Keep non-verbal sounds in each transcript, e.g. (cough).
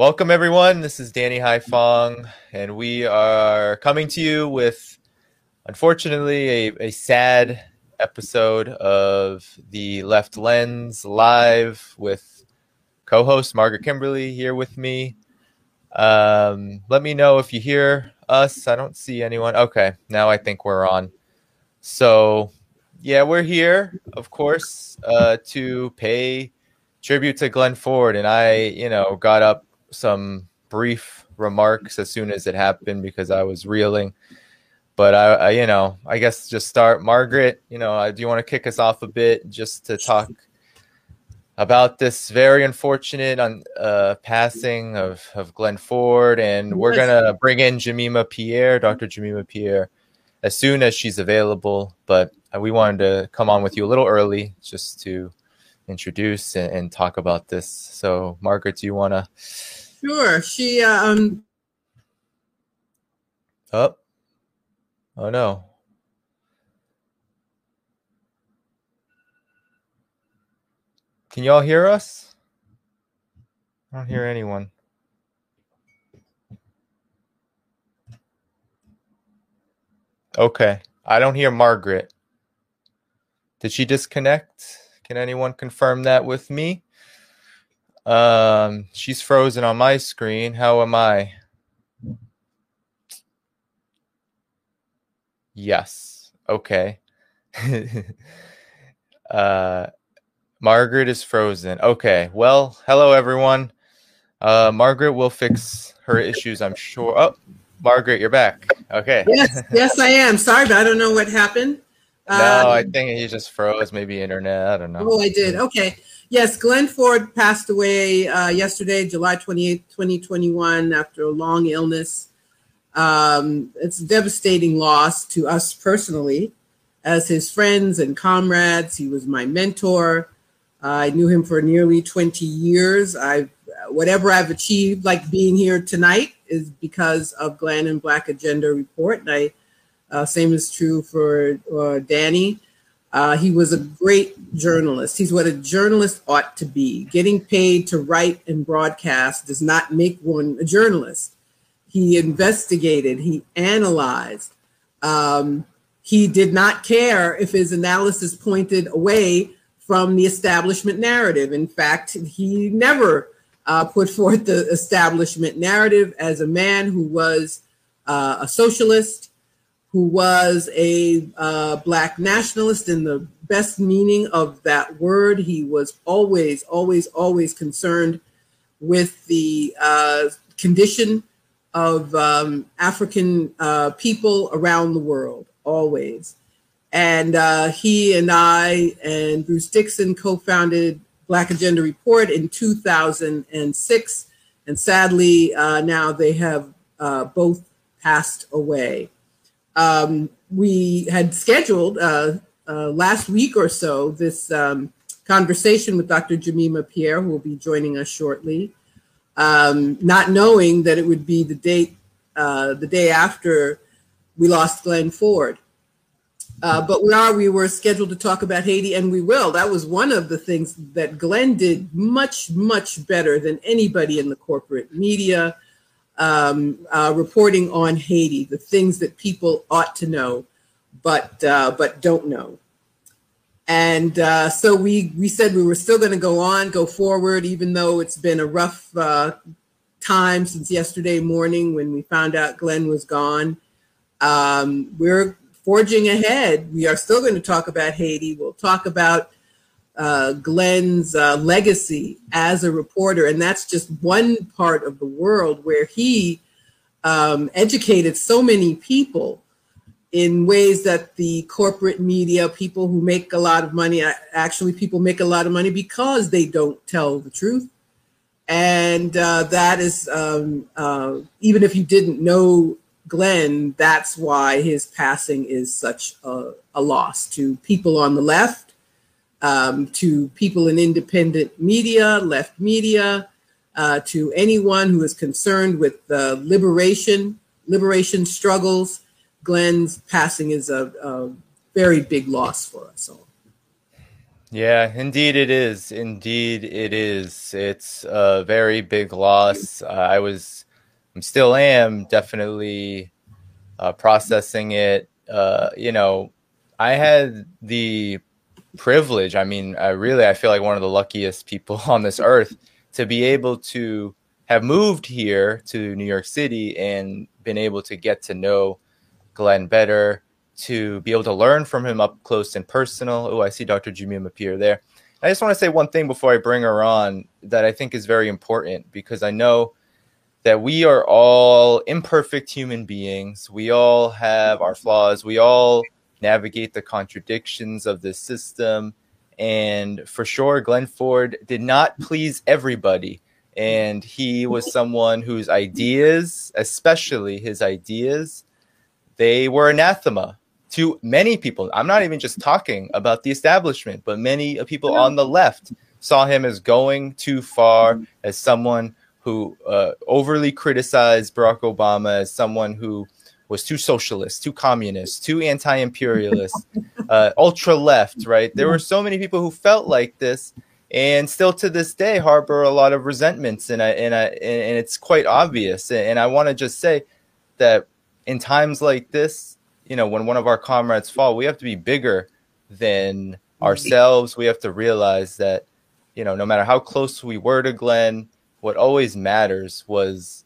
Welcome, everyone. This is Danny Haiphong, and we are coming to you with, unfortunately, a, a sad episode of the Left Lens live with co host Margaret Kimberley here with me. Um, let me know if you hear us. I don't see anyone. Okay, now I think we're on. So, yeah, we're here, of course, uh, to pay tribute to Glen Ford. And I, you know, got up some brief remarks as soon as it happened because I was reeling. But I, I you know, I guess just start. Margaret, you know, do you want to kick us off a bit just to talk about this very unfortunate uh, passing of, of Glen Ford? And we're going to bring in Jemima Pierre, Dr. Jemima Pierre, as soon as she's available. But we wanted to come on with you a little early just to introduce and, and talk about this. So, Margaret, do you want to? Sure. She um. Oh. Oh no. Can y'all hear us? I don't hear anyone. Okay. I don't hear Margaret. Did she disconnect? Can anyone confirm that with me? Um, she's frozen on my screen. How am I? Yes. Okay. (laughs) uh, Margaret is frozen. Okay. Well, hello everyone. Uh, Margaret will fix her issues, I'm sure. Oh, Margaret, you're back. Okay. Yes, (laughs) yes, I am. Sorry, but I don't know what happened. No, um, I think he just froze. Maybe internet. I don't know. Oh, I did. Okay. Yes, Glen Ford passed away uh, yesterday, July 28, 2021, after a long illness. Um, it's a devastating loss to us personally. As his friends and comrades, he was my mentor. Uh, I knew him for nearly 20 years. I've whatever I've achieved, like being here tonight, is because of Glen and Black Agenda Report. And I, uh, same is true for uh, Danny. Uh, he was a great journalist. He's what a journalist ought to be. Getting paid to write and broadcast does not make one a journalist. He investigated, he analyzed. Um, he did not care if his analysis pointed away from the establishment narrative. In fact, he never uh, put forth the establishment narrative as a man who was uh, a socialist who was a uh, black nationalist in the best meaning of that word. He was always, always, always concerned with the uh, condition of um, African uh, people around the world, always. And uh, he and I and Bruce Dixon co founded Black Agenda Report in 2006. And sadly, uh, now they have uh, both passed away. Um, we had scheduled uh, uh, last week or so this um, conversation with Dr. Jemima Pierre, who will be joining us shortly, um, not knowing that it would be the date, uh, the day after we lost Glen Ford. Uh, but we are, we were scheduled to talk about Haiti, and we will. That was one of the things that Glen did much, much better than anybody in the corporate media um, uh, reporting on Haiti, the things that people ought to know, but uh, but don't know. And uh, so we we said we were still going to go on, go forward, even though it's been a rough uh, time since yesterday morning when we found out Glen was gone. Um, we're forging ahead. We are still going to talk about Haiti. We'll talk about uh, Glen's uh, legacy as a reporter, and that's just one part of the world where he um, educated so many people in ways that the corporate media, people who make a lot of money, actually people make a lot of money because they don't tell the truth. And uh, that is, um, uh, even if you didn't know Glen, that's why his passing is such a, a loss to people on the left um, to people in independent media, left media, uh, to anyone who is concerned with the liberation, liberation struggles. Glen's passing is a, a very big loss for us all. Yeah, indeed it is. Indeed it is. It's a very big loss. Uh, I was, I still am definitely uh, processing it. Uh, you know, I had the privilege. I mean, I really, I feel like one of the luckiest people (laughs) on this earth to be able to have moved here to New York City and been able to get to know Glen better, to be able to learn from him up close and personal. Oh, I see Dr. Jemima Pierre there. I just want to say one thing before I bring her on that I think is very important because I know that we are all imperfect human beings. We all have our flaws. We all navigate the contradictions of the system. And for sure, Glen Ford did not please everybody. And he was someone whose ideas, especially his ideas, they were anathema to many people. I'm not even just talking about the establishment, but many people on the left saw him as going too far, as someone who uh, overly criticized Barack Obama, as someone who was too socialist, too communist, too anti-imperialist, uh, ultra left. Right? There were so many people who felt like this, and still to this day harbor a lot of resentments, and I, and I, and it's quite obvious. And I want to just say that in times like this, you know, when one of our comrades fall, we have to be bigger than ourselves. We have to realize that, you know, no matter how close we were to Glen, what always matters was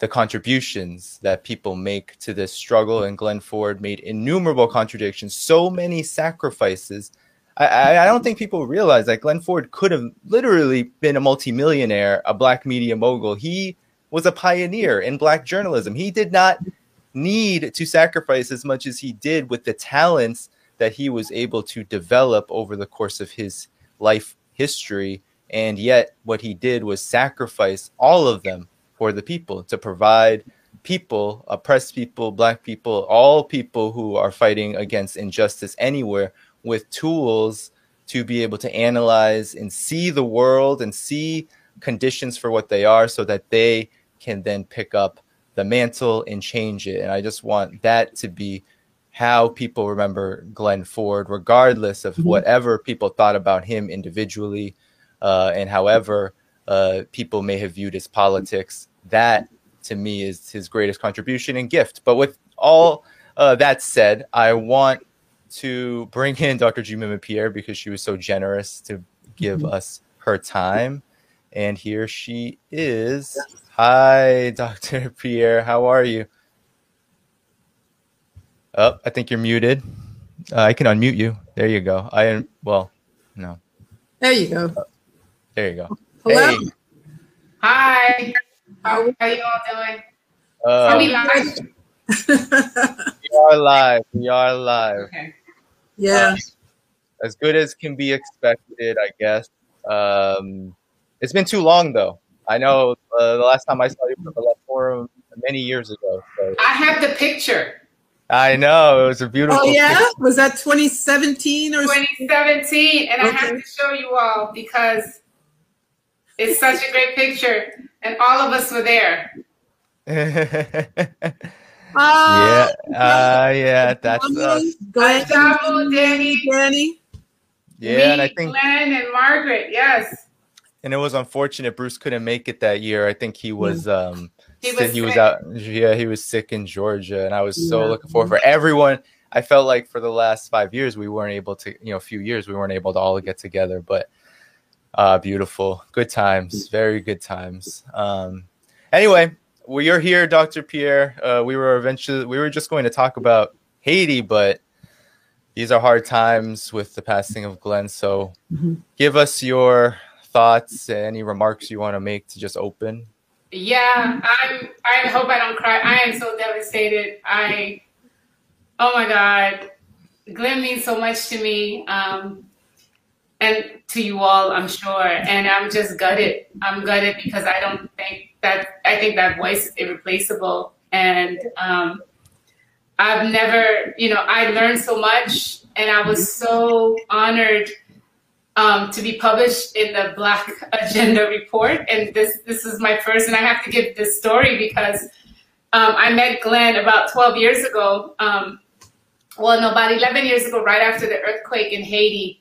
the contributions that people make to this struggle. And Glen Ford made innumerable contradictions, so many sacrifices. I, I don't think people realize that Glen Ford could have literally been a multimillionaire, a black media mogul. He was a pioneer in black journalism. He did not need to sacrifice as much as he did with the talents that he was able to develop over the course of his life history. And yet, what he did was sacrifice all of them for the people to provide people, oppressed people, black people, all people who are fighting against injustice anywhere with tools to be able to analyze and see the world and see conditions for what they are so that they can then pick up the mantle and change it. And I just want that to be how people remember Glen Ford, regardless of mm-hmm. whatever people thought about him individually uh, and however uh, people may have viewed his politics. That to me is his greatest contribution and gift. But with all uh, that said, I want to bring in Dr. Jemima Pierre because she was so generous to give mm-hmm. us her time. And here she is. Hi, Dr. (laughs) Pierre. How are you? Oh, I think you're muted. Uh, I can unmute you. There you go. I am, well, no. There you go. there you go. Hello. Hey. Hi. How, are you all doing? Uh, we live? (laughs) we are live. We are live. Okay. Yeah. Uh, as good as can be expected, I guess. Um, it's been too long, though. I know uh, the last time I saw you for the left forum many years ago. So. I have the picture. I know it was a beautiful. Oh yeah, picture. was that 2017 or 2017? And okay. I have to show you all because it's such a great picture, and all of us were there. Uh, (laughs) yeah, uh, yeah, that's us. Glen, Danny, Danny. Yeah, me, and I think Glen and Margaret. Yes and it was unfortunate Bruce couldn't make it that year. I think he was um he was, he was out yeah, he was sick in Georgia and I was so looking forward for everyone. I felt like for the last 5 years we weren't able to, you know, a few years we weren't able to all get together, but uh beautiful. Good times, very good times. Um anyway, well, you're here Dr. Pierre. Uh we were eventually we were just going to talk about Haiti, but these are hard times with the passing of Glen. So mm-hmm. give us your thoughts, any remarks you want to make to just open? Yeah, I'm. I hope I don't cry. I am so devastated. I, oh my God, Glen means so much to me, um, and to you all, I'm sure. And I'm just gutted. I'm gutted because I don't think that. I think that voice is irreplaceable, and um, I've never, you know, I learned so much, and I was so honored um, to be published in the Black (laughs) Agenda report. And this this is my first, and I have to give this story because um, I met Glen about 12 years ago. Um, well, no, about 11 years ago, right after the earthquake in Haiti.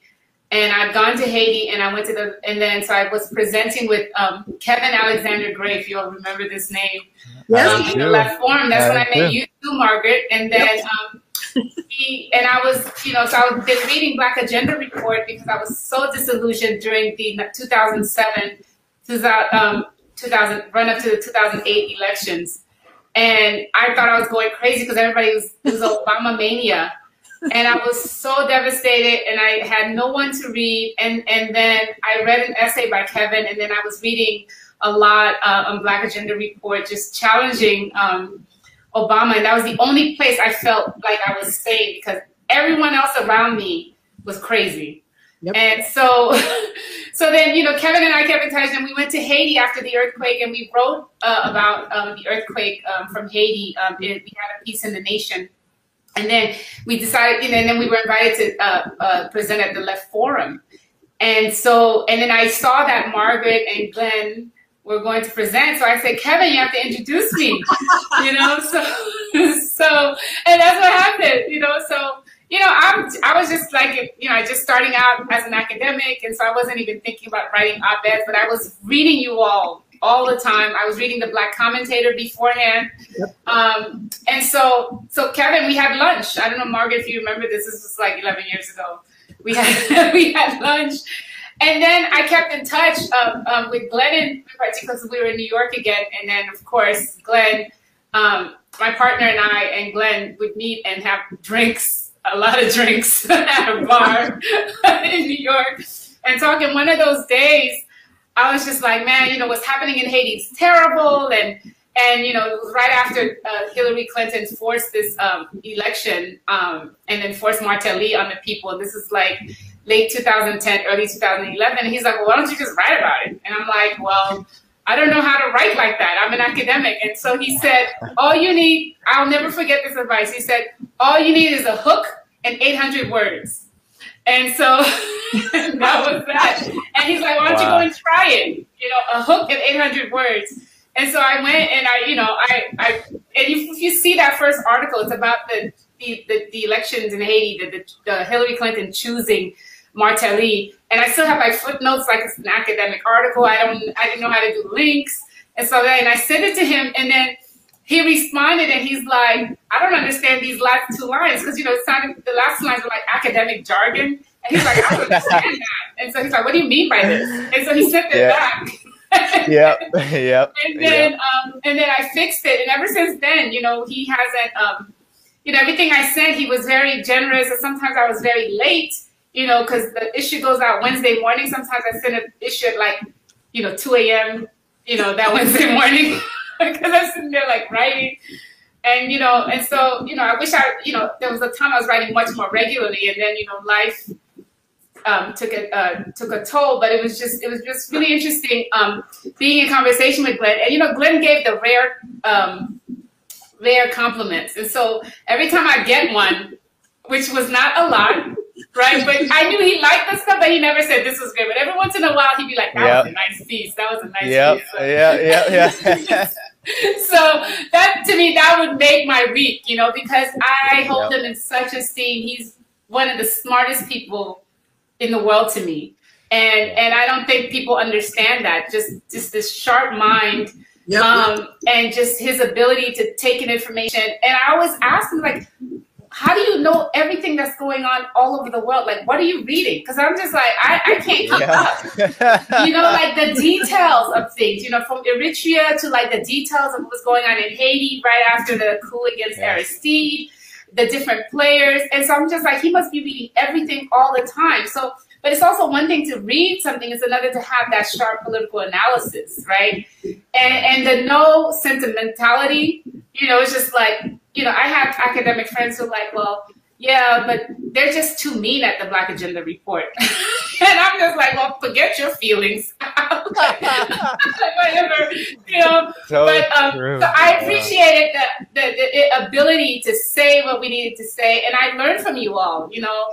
And I've gone to Haiti, and I went to the, and then so I was presenting with um, Kevin Alexander Gray, if you'll remember this name, Yes, um, left forum. That's I when I met do. you too, Margaret, and then. Um, he, and I was, you know, so I was been reading Black Agenda Report because I was so disillusioned during the 2007, 2000, um, 2000 run up to the 2008 elections, and I thought I was going crazy because everybody was it was Obama mania, and I was so devastated, and I had no one to read, and and then I read an essay by Kevin, and then I was reading a lot uh, on Black Agenda Report, just challenging. Um, Obama, and that was the only place I felt like I was safe because everyone else around me was crazy. Yep. And so, (laughs) so then you know, Kevin and I kept in touch, and we went to Haiti after the earthquake, and we wrote uh, about um, the earthquake um, from Haiti. Um, it, we had a piece in the Nation, and then we decided, you know, and then we were invited to uh, uh, present at the Left Forum, and so, and then I saw that Margaret and Glen were going to present. So I said, Kevin, you have to introduce me, (laughs) you know? So, (laughs) so, and that's what happened, you know? So, you know, I'm, I was just like, you know, just starting out as an academic. And so I wasn't even thinking about writing op-eds, but I was reading you all all the time. I was reading the Black Commentator beforehand. Um, and so, so Kevin, we had lunch. I don't know, Margaret, if you remember this, this was like 11 years ago. We had, (laughs) we had lunch and then I kept in touch um, um, with Glen in particular because we were in New York again. And then, of course, Glen, um, my partner and I and Glen would meet and have drinks, a lot of drinks (laughs) at a bar (laughs) in New York and talk. And one of those days, I was just like, man, you know, what's happening in Haiti is terrible. And, and you know, right after uh, Hillary Clinton forced this um, election um, and then forced Martelly on the people. This is like, late 2010, early 2011. And he's like, well, why don't you just write about it? And I'm like, well, I don't know how to write like that. I'm an academic. And so he said, all you need, I'll never forget this advice. He said, all you need is a hook and 800 words. And so (laughs) that was that. And he's like, why don't you go and try it? You know, a hook and 800 words. And so I went and I, you know, I, I and if you see that first article, it's about the, the, the, the elections in Haiti, the, the, the Hillary Clinton choosing Martelly, and I still have my footnotes, like it's an academic article. I don't, I didn't know how to do links, and so then I sent it to him, and then he responded, and he's like, I don't understand these last two lines because you know sounded the last two lines were like academic jargon, and he's like, I don't understand that, and so he's like, What do you mean by this? And so he sent it Yeah. back. (laughs) Yep. (laughs) Yep. (laughs) and then um, and then I fixed it, and ever since then, you know, he hasn't. Um, you know, everything I sent, he was very generous, and sometimes I was very late. You know, because the issue goes out Wednesday morning. Sometimes I send an issue at like, you know, two a.m. You know, that Wednesday morning (laughs) because I'm sitting there like writing, and you know, and so you know, I wish I, you know, there was a time I was writing much more regularly, and then you know, life um, took a uh, took a toll. But it was just it was just really interesting um, being in conversation with Glen. And you know, Glen gave the rare um, rare compliments, and so every time I get one, which was not a lot. Right, but I knew he liked the stuff, but he never said this was great. But every once in a while, he'd be like, "That Yep. was a nice piece. That was a nice Yep. piece." So- Yeah. Yeah. Yeah. (laughs) (laughs) so that to me that would make my week you know because i hold Yep. him in such esteem. He's one of the smartest people in the world to me. And and i don't think people understand that. Just just this sharp mind Yep. um and just his ability to take in information. And i always ask him like how do you know everything that's going on all over the world like what are you reading because i'm just like i, I can't keep up (laughs) you know, like the details of things, you know, from Eritrea to like the details of what was going on in Haiti right after the coup against Yeah. Aristide, the different players. And so I'm just like, he must be reading everything all the time. So, but it's also one thing to read something, it's another to have that sharp political analysis, right? And, and the no sentimentality, you know, it's just like, you know, I have academic friends who are like, well, yeah, but they're just too mean at the Black Agenda report. (laughs) and I'm just like, well, forget your feelings. (laughs) like, whatever, you know. So but um, so I Yeah. appreciated the, the, the ability to say what we needed to say, and I learned from you all, you know,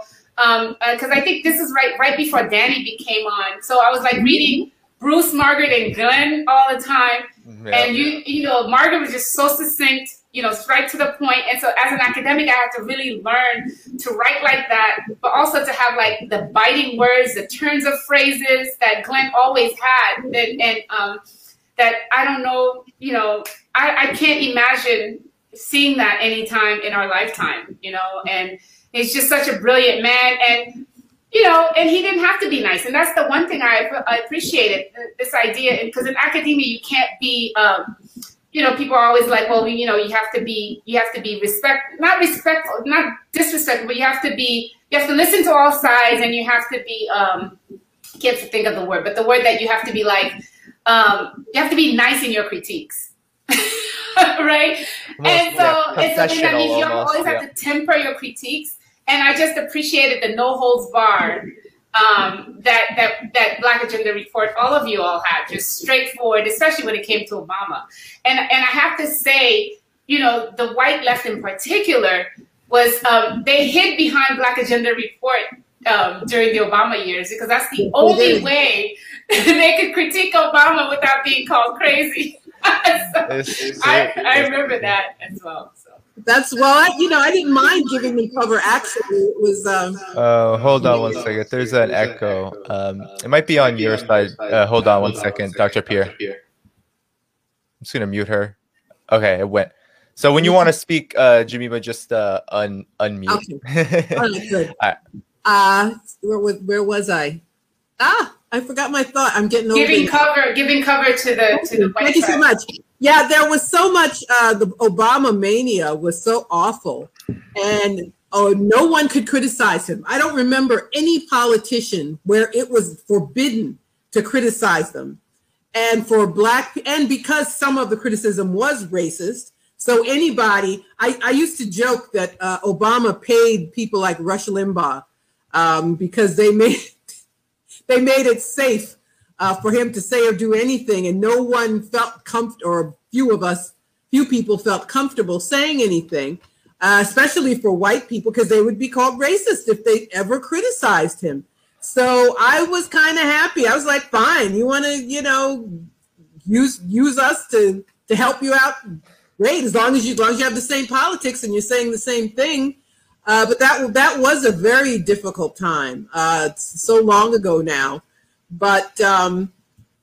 because I think this is right right before Danny became on. So I was like reading Bruce, Margaret, and Glen all the time, Yeah. and you you know Margaret was just so succinct. You know, straight to the point. And so as an academic, I had to really learn to write like that, but also to have like the biting words, the turns of phrases that Glen always had. And, and um, that I don't know, you know, I, I can't imagine seeing that anytime in our lifetime, you know, and he's just such a brilliant man. And you know, and he didn't have to be nice. And that's the one thing I, I appreciated this idea. Because in academia, you can't be, um, you know, people are always like, well, you know, you have to be, you have to be respect, not respectful, not disrespectful, but you have to be, you have to listen to all sides, and you have to be, um, I can't think of the word, but the word that you have to be like, um, you have to be nice in your critiques. (laughs) right? Most, and so, yeah, and so that means you always have to temper your critiques and I just appreciated the no holds barred um, that that that Black Agenda report all of you all had, just straightforward, especially when it came to Obama. And and I have to say, you know, the white left in particular was um, they hid behind Black Agenda report um, during the Obama years because that's the only way (laughs) they could critique Obama without being called crazy. (laughs) so I, I remember that as well. So. That's well, I, you know, I didn't mind giving them cover. Actually, it was. Um, uh, hold on one second. There's an echo. Um, it might be on your side. Uh, hold on one second, Dr. Pierre. I'm just gonna mute her. Okay, it went. So when you want to speak, uh, Jemima, just uh, un unmute. Okay. All right, good. (laughs) All right. Uh, where was where was I? Ah, I forgot my thought. I'm getting giving cover, giving cover to the to the. Thank you so much. Yeah, there was so much. Uh, the Obama mania was so awful, and oh, no one could criticize him. I don't remember any politician where it was forbidden to criticize them, and for black and because some of the criticism was racist. So anybody, I, I used to joke that uh, Obama paid people like Rush Limbaugh um, because they made (laughs) they made it safe uh, for him to say or do anything, and no one felt comfortable, or few of us, few people felt comfortable saying anything, uh, especially for white people, because they would be called racist if they ever criticized him. So I was kind of happy. I was like, fine, you want to, you know, use use us to to help you out. Great, as long as you as long as you have the same politics and you're saying the same thing. Uh, but that that was a very difficult time. Uh, so long ago now but um,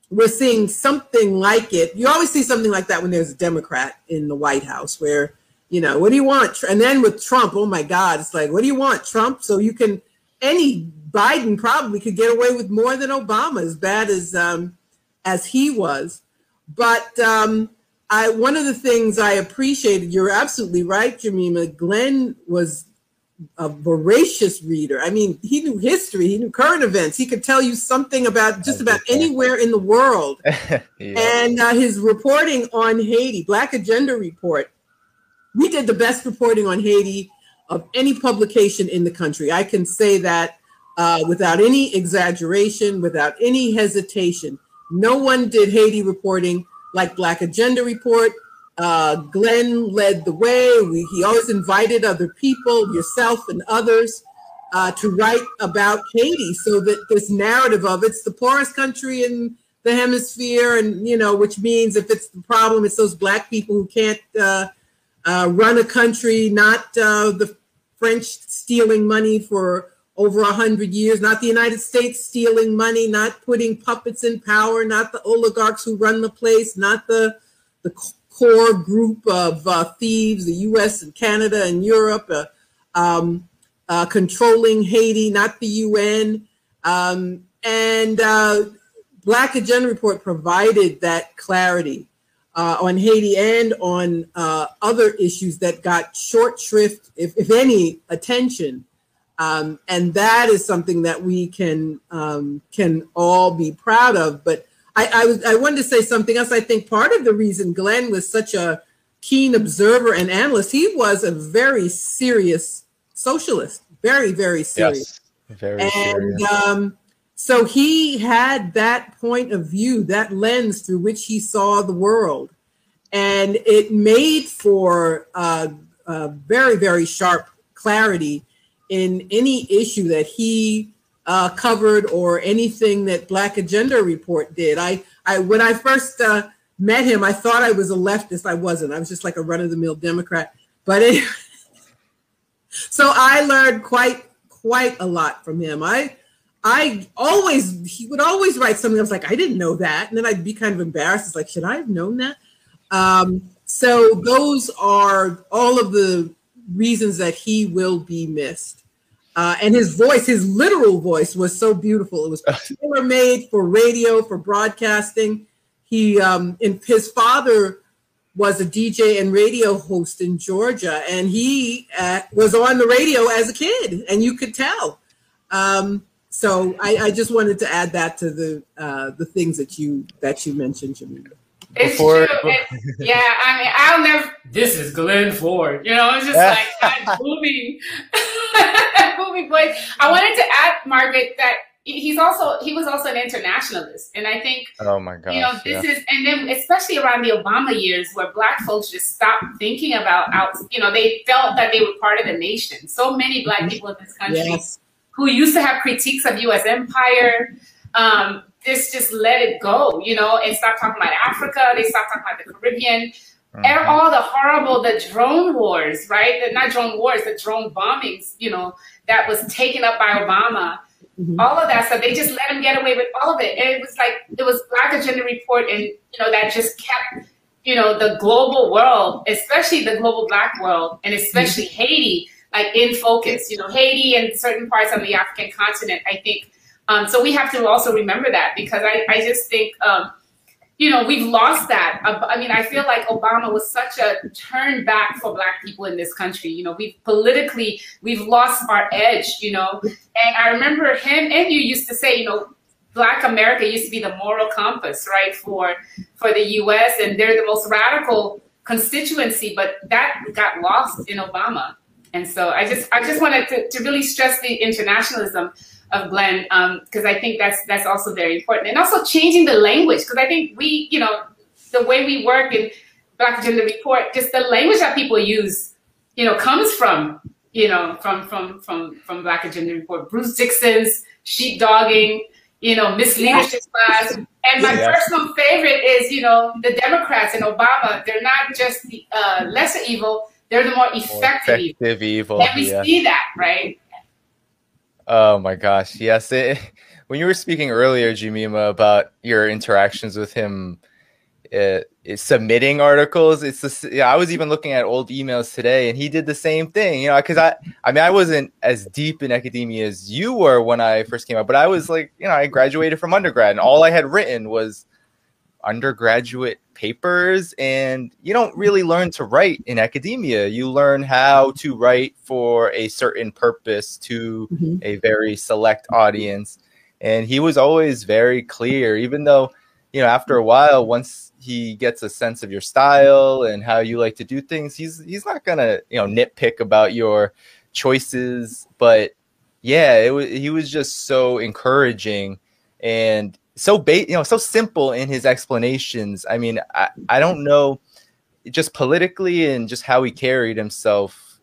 we're seeing something like it. You always see something like that when there's a Democrat in the White House, where you know, what do you want? And then with Trump, oh my God, it's like, what do you want, Trump? So you can any Biden probably could get away with more than Obama, as bad as um, as he was. But um, I one of the things I appreciated, you're absolutely right, Jemima. Glen was a voracious reader. I mean, he knew history, he knew current events. He could tell you something about just about anywhere in the world. (laughs) yeah. And uh, his reporting on Haiti, Black Agenda Report, we did the best reporting on Haiti of any publication in the country. I can say that uh, without any exaggeration, without any hesitation. No one did Haiti reporting like Black Agenda Report. Uh, Glen led the way. We, he always invited other people, yourself and others, uh, to write about Haiti so that this narrative of it's the poorest country in the hemisphere, and you know, which means if it's the problem, it's those black people who can't uh, uh run a country, not uh, the French stealing money for over a hundred years, not the United States stealing money, not putting puppets in power, not the oligarchs who run the place, not the the core group of uh, thieves, the U.S. and Canada and Europe, uh, um, uh, controlling Haiti, not the UN. Um, and uh, Black Agenda Report provided that clarity uh, on Haiti and on uh, other issues that got short shrift, if, if any, attention. Um, and that is something that we can um, can all be proud of. But I, I, was, I wanted to say something else. I think part of the reason Glen was such a keen observer and analyst, he was a very serious socialist, very, very serious. Yes, very and, serious. Um, so he had that point of view, that lens through which he saw the world. And it made for uh, a very, very sharp clarity in any issue that he uh, covered or anything that Black Agenda Report did. I, I when I first uh, met him, I thought I was a leftist. I wasn't. I was just like a run of the mill Democrat. But anyway, (laughs) so I learned quite quite a lot from him. I I always he would always write something. I was like, I didn't know that, and then I'd be kind of embarrassed. It's like, should I have known that? Um, so those are all of the reasons that he will be missed. Uh, and his voice, his literal voice, was so beautiful. It was (laughs) tailor made for radio, for broadcasting. He, um, and his father was a DJ and radio host in Georgia, and he uh, was on the radio as a kid, and you could tell. Um, so I, I, just wanted to add that to the uh, the things that you that you mentioned, Jemima. It's Before, true. It's, yeah, I mean, I'll never. This is Glen Ford. You know, it's just like that booming, booming voice. I wanted to add, Margaret, that he's also he was also an internationalist, and I think. Oh my god! You know, this yeah. is, and then especially around the Obama years, where Black folks just stopped thinking about out. You know, they felt that they were part of the nation. So many Black mm-hmm. people in this country yes. who used to have critiques of U.S. empire. Um, this just let it go, you know, and stop talking about Africa. They stop talking about the Caribbean. Mm-hmm. And all the horrible, the drone wars, right? The, not drone wars, the drone bombings, you know, that was taken up by Obama. Mm-hmm. All of that stuff, they just let him get away with all of it. And it was like, it was Black Agenda Report, and, you know, that just kept, you know, the global world, especially the global Black world, and especially mm-hmm. Haiti, like in focus. You know, Haiti and certain parts on the African continent, I think um, so we have to also remember that because I, I just think, um, you know, we've lost that. I mean, I feel like Obama was such a turn back for Black people in this country. You know, we've politically, we've lost our edge, you know. And I remember him and you used to say, you know, Black America used to be the moral compass, right, for for the U.S. and they're the most radical constituency, but that got lost in Obama. And so I just I just wanted to, to really stress the internationalism of Glen because um, I think that's that's also very important, and also changing the language because I think we, you know, the way we work in Black Agenda Report, just the language that people use, you know, comes from you know from from from from Black Agenda Report. Bruce Dixon's sheepdogging, you know, misleadership class. And my yeah. personal favorite is, you know, the Democrats and Obama. They're not just the uh, lesser evil; they're the more effective, more effective evil. evil. And we yeah. see that, right? Oh my gosh, yes. It, (laughs) when you were speaking earlier, Jemima, about your interactions with him, uh, submitting articles. It's the, yeah, I was even looking at old emails today, and he did the same thing. You know, because I, I mean, I wasn't as deep in academia as you were when I first came out, but I was like, you know, I graduated from undergrad, and all I had written was undergraduate papers and you don't really learn to write in academia. You learn how to write for a certain purpose to mm-hmm. a very select audience. And he was always very clear even though you know after a while once he gets a sense of your style and how you like to do things he's he's not gonna you know nitpick about your choices. But yeah it was he was just so encouraging. And so ba- you know so simple in his explanations. I mean I, I don't know just politically and just how he carried himself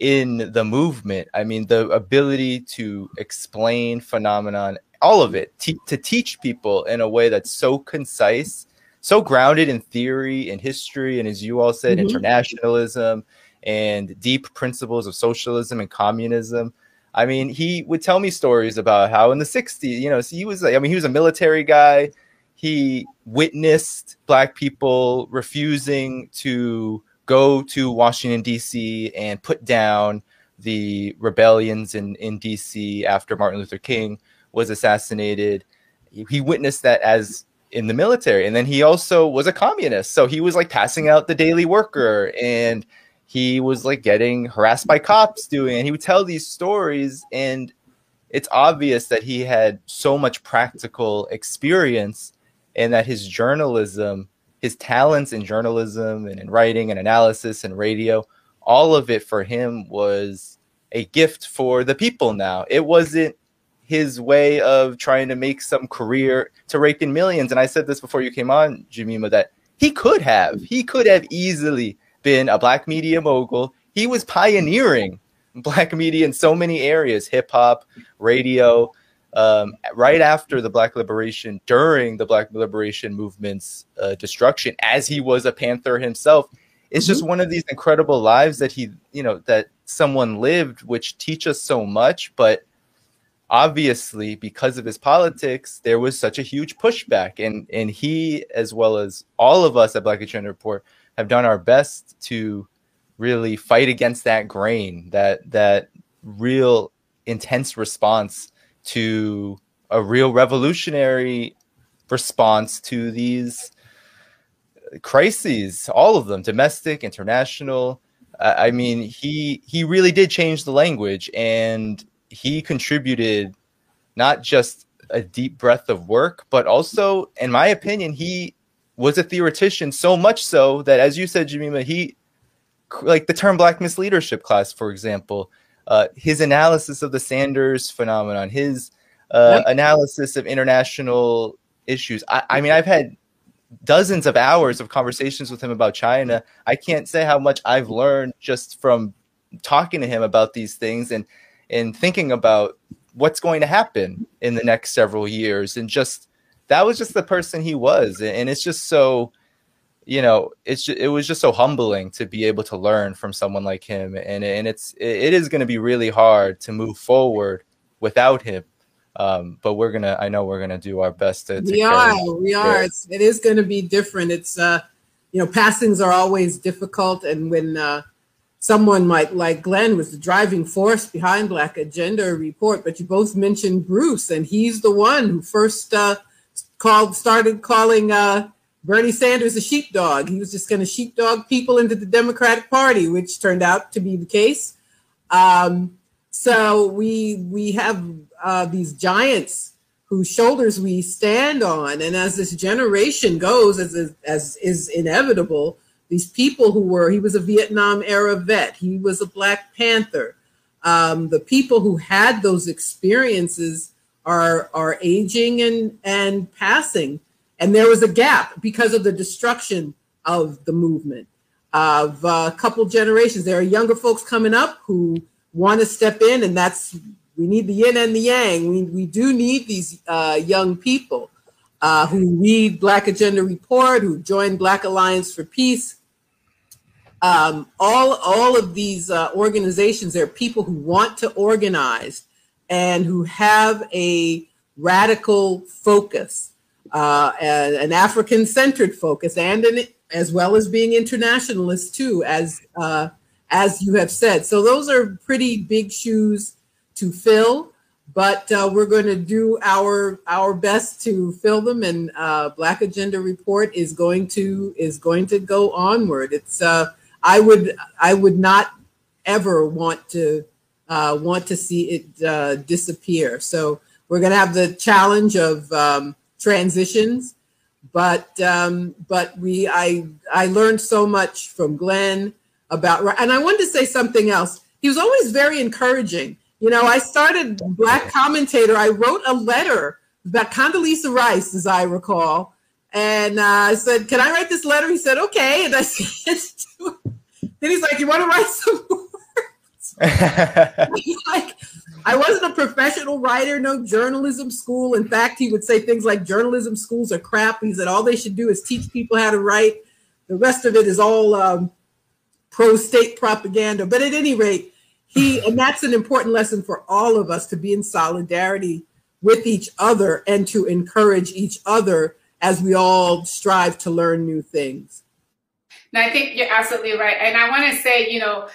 in the movement. I mean the ability to explain phenomenon all of it te- to teach people in a way that's so concise so grounded in theory and history and as you all said mm-hmm. internationalism and deep principles of socialism and communism I mean, he would tell me stories about how in the 60s, you know, so he was I mean, he was a military guy. He witnessed black people refusing to go to Washington D.C. and put down the rebellions in in D.C. after Martin Luther King was assassinated. He, he witnessed that as in the military, and then he also was a communist. So he was like passing out the Daily Worker and he was like getting harassed by cops doing and he would tell these stories and it's obvious that he had so much practical experience and that his journalism his talents in journalism and in writing and analysis and radio all of it for him was a gift for the people now. It wasn't his way of trying to make some career to rake in millions. And i said this before you came on Jemima that he could have. He could have easily been a black media mogul. He was pioneering black media in so many areas hip hop, radio, um, right after the Black Liberation, during the Black Liberation movement's uh, destruction, as he was a Panther himself. It's mm-hmm. just one of these incredible lives that he, you know, that someone lived, which teach us so much. But obviously, because of his politics, there was such a huge pushback, and and he, as well as all of us at Black Agenda Report, have done our best to really fight against that grain, that that real intense response to a real revolutionary response to these crises, all of them, domestic, international. I mean, he he really did change the language, and he contributed not just a deep breadth of work, but also, in my opinion, he was a theoretician so much so that, as you said, Jemima, he like the term Black misleadership class, for example uh, his analysis of the Sanders phenomenon, his uh, analysis of international issues. I, I, mean, I've had dozens of hours of conversations with him about China. I can't say how much I've learned just from talking to him about these things and and thinking about what's going to happen in the next several years. And just that was just the person he was, and it's just so you know it's just, it was just so humbling to be able to learn from someone like him and and it's it is going to be really hard to move forward without him um, but we're gonna i know we're gonna do our best to, to we are we are. it's, it is going to be different. It's uh you know passings are always difficult and when uh someone might like glen was the driving force behind black agenda report but you both mentioned bruce and he's the one who first uh called started calling uh Bernie Sanders a sheepdog. He was just going to sheepdog people into the Democratic Party, which turned out to be the case. Um, so we we have uh, these giants whose shoulders we stand on, and as this generation goes, as as is inevitable, these people who were he was a Vietnam era vet, he was a Black Panther. Um, the people who had those experiences are are aging and and passing and there was a gap because of the destruction of the movement of a couple generations. There are younger folks coming up who want to step in, and that's we need the yin and the yang. We, we do need these uh, young people uh, who read Black Agenda Report, who join Black Alliance for Peace. Um, all, all of these uh, organizations, there are people who want to organize and who have a radical focus uh, an African centered focus, and an, as well as being internationalist too, as uh, as you have said. So those are pretty big shoes to fill, but uh, we're going to do our our best to fill them. And uh, Black Agenda Report is going to is going to go onward. It's uh, I would I would not ever want to uh, want to see it disappear. So we're going to have the challenge of um, transitions. But um, but we I I learned so much from Glen about and I wanted to say something else. He was always very encouraging. You know, I started Black Commentator. I wrote a letter about Condoleezza Rice, as I recall, and uh, I said, "Can I write this letter?" He said, "Okay," and I (laughs) said, "Then he's like, you want to write some words?" (laughs) (laughs) like, I wasn't a professional writer, no journalism school. In fact, he would say things like journalism schools are crap. He said all they should do is teach people how to write. The rest of it is all um, pro state propaganda. But at any rate, he, (laughs) and that's an important lesson for all of us to be in solidarity with each other and to encourage each other as we all strive to learn new things. And I think you're absolutely right. And I want to say, you know,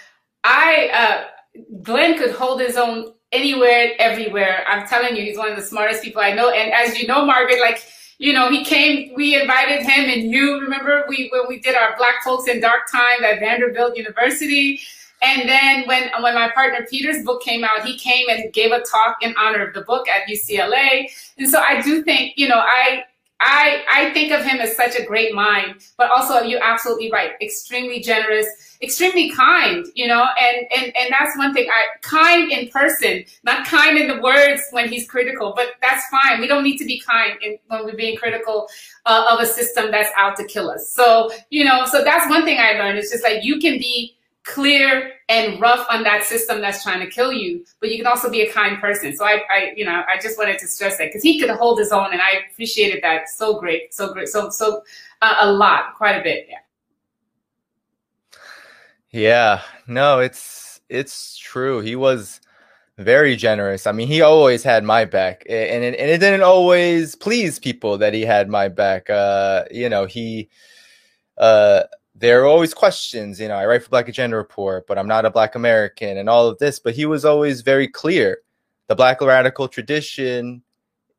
I, uh, Glen could hold his own anywhere, everywhere. I'm telling you, he's one of the smartest people I know. And as you know, Margaret, like, you know, he came, we invited him and you remember we, when we did our Black Folks in Dark Time at Vanderbilt University. And then when, when my partner Peter's book came out, he came and gave a talk in honor of the book at UCLA. And so I do think, you know, I, I, I think of him as such a great mind, but also you're absolutely right, extremely generous, extremely kind, you know, and, and, and that's one thing. I kind in person, not kind in the words when he's critical, but that's fine. We don't need to be kind in, when we're being critical uh, of a system that's out to kill us. So, you know, so that's one thing I learned. It's just like you can be clear and rough on that system that's trying to kill you, but you can also be a kind person. So I, I you know, I just wanted to stress that because he could hold his own, and I appreciated that so great, so great, so so uh, a lot, quite a bit. Yeah. Yeah. No, it's it's true. He was very generous. I mean, he always had my back, and it, and it didn't always please people that he had my back. Uh, you know, he uh there are always questions. You know, I write for Black Agenda Report, but I'm not a Black American and all of this. But he was always very clear. The Black radical tradition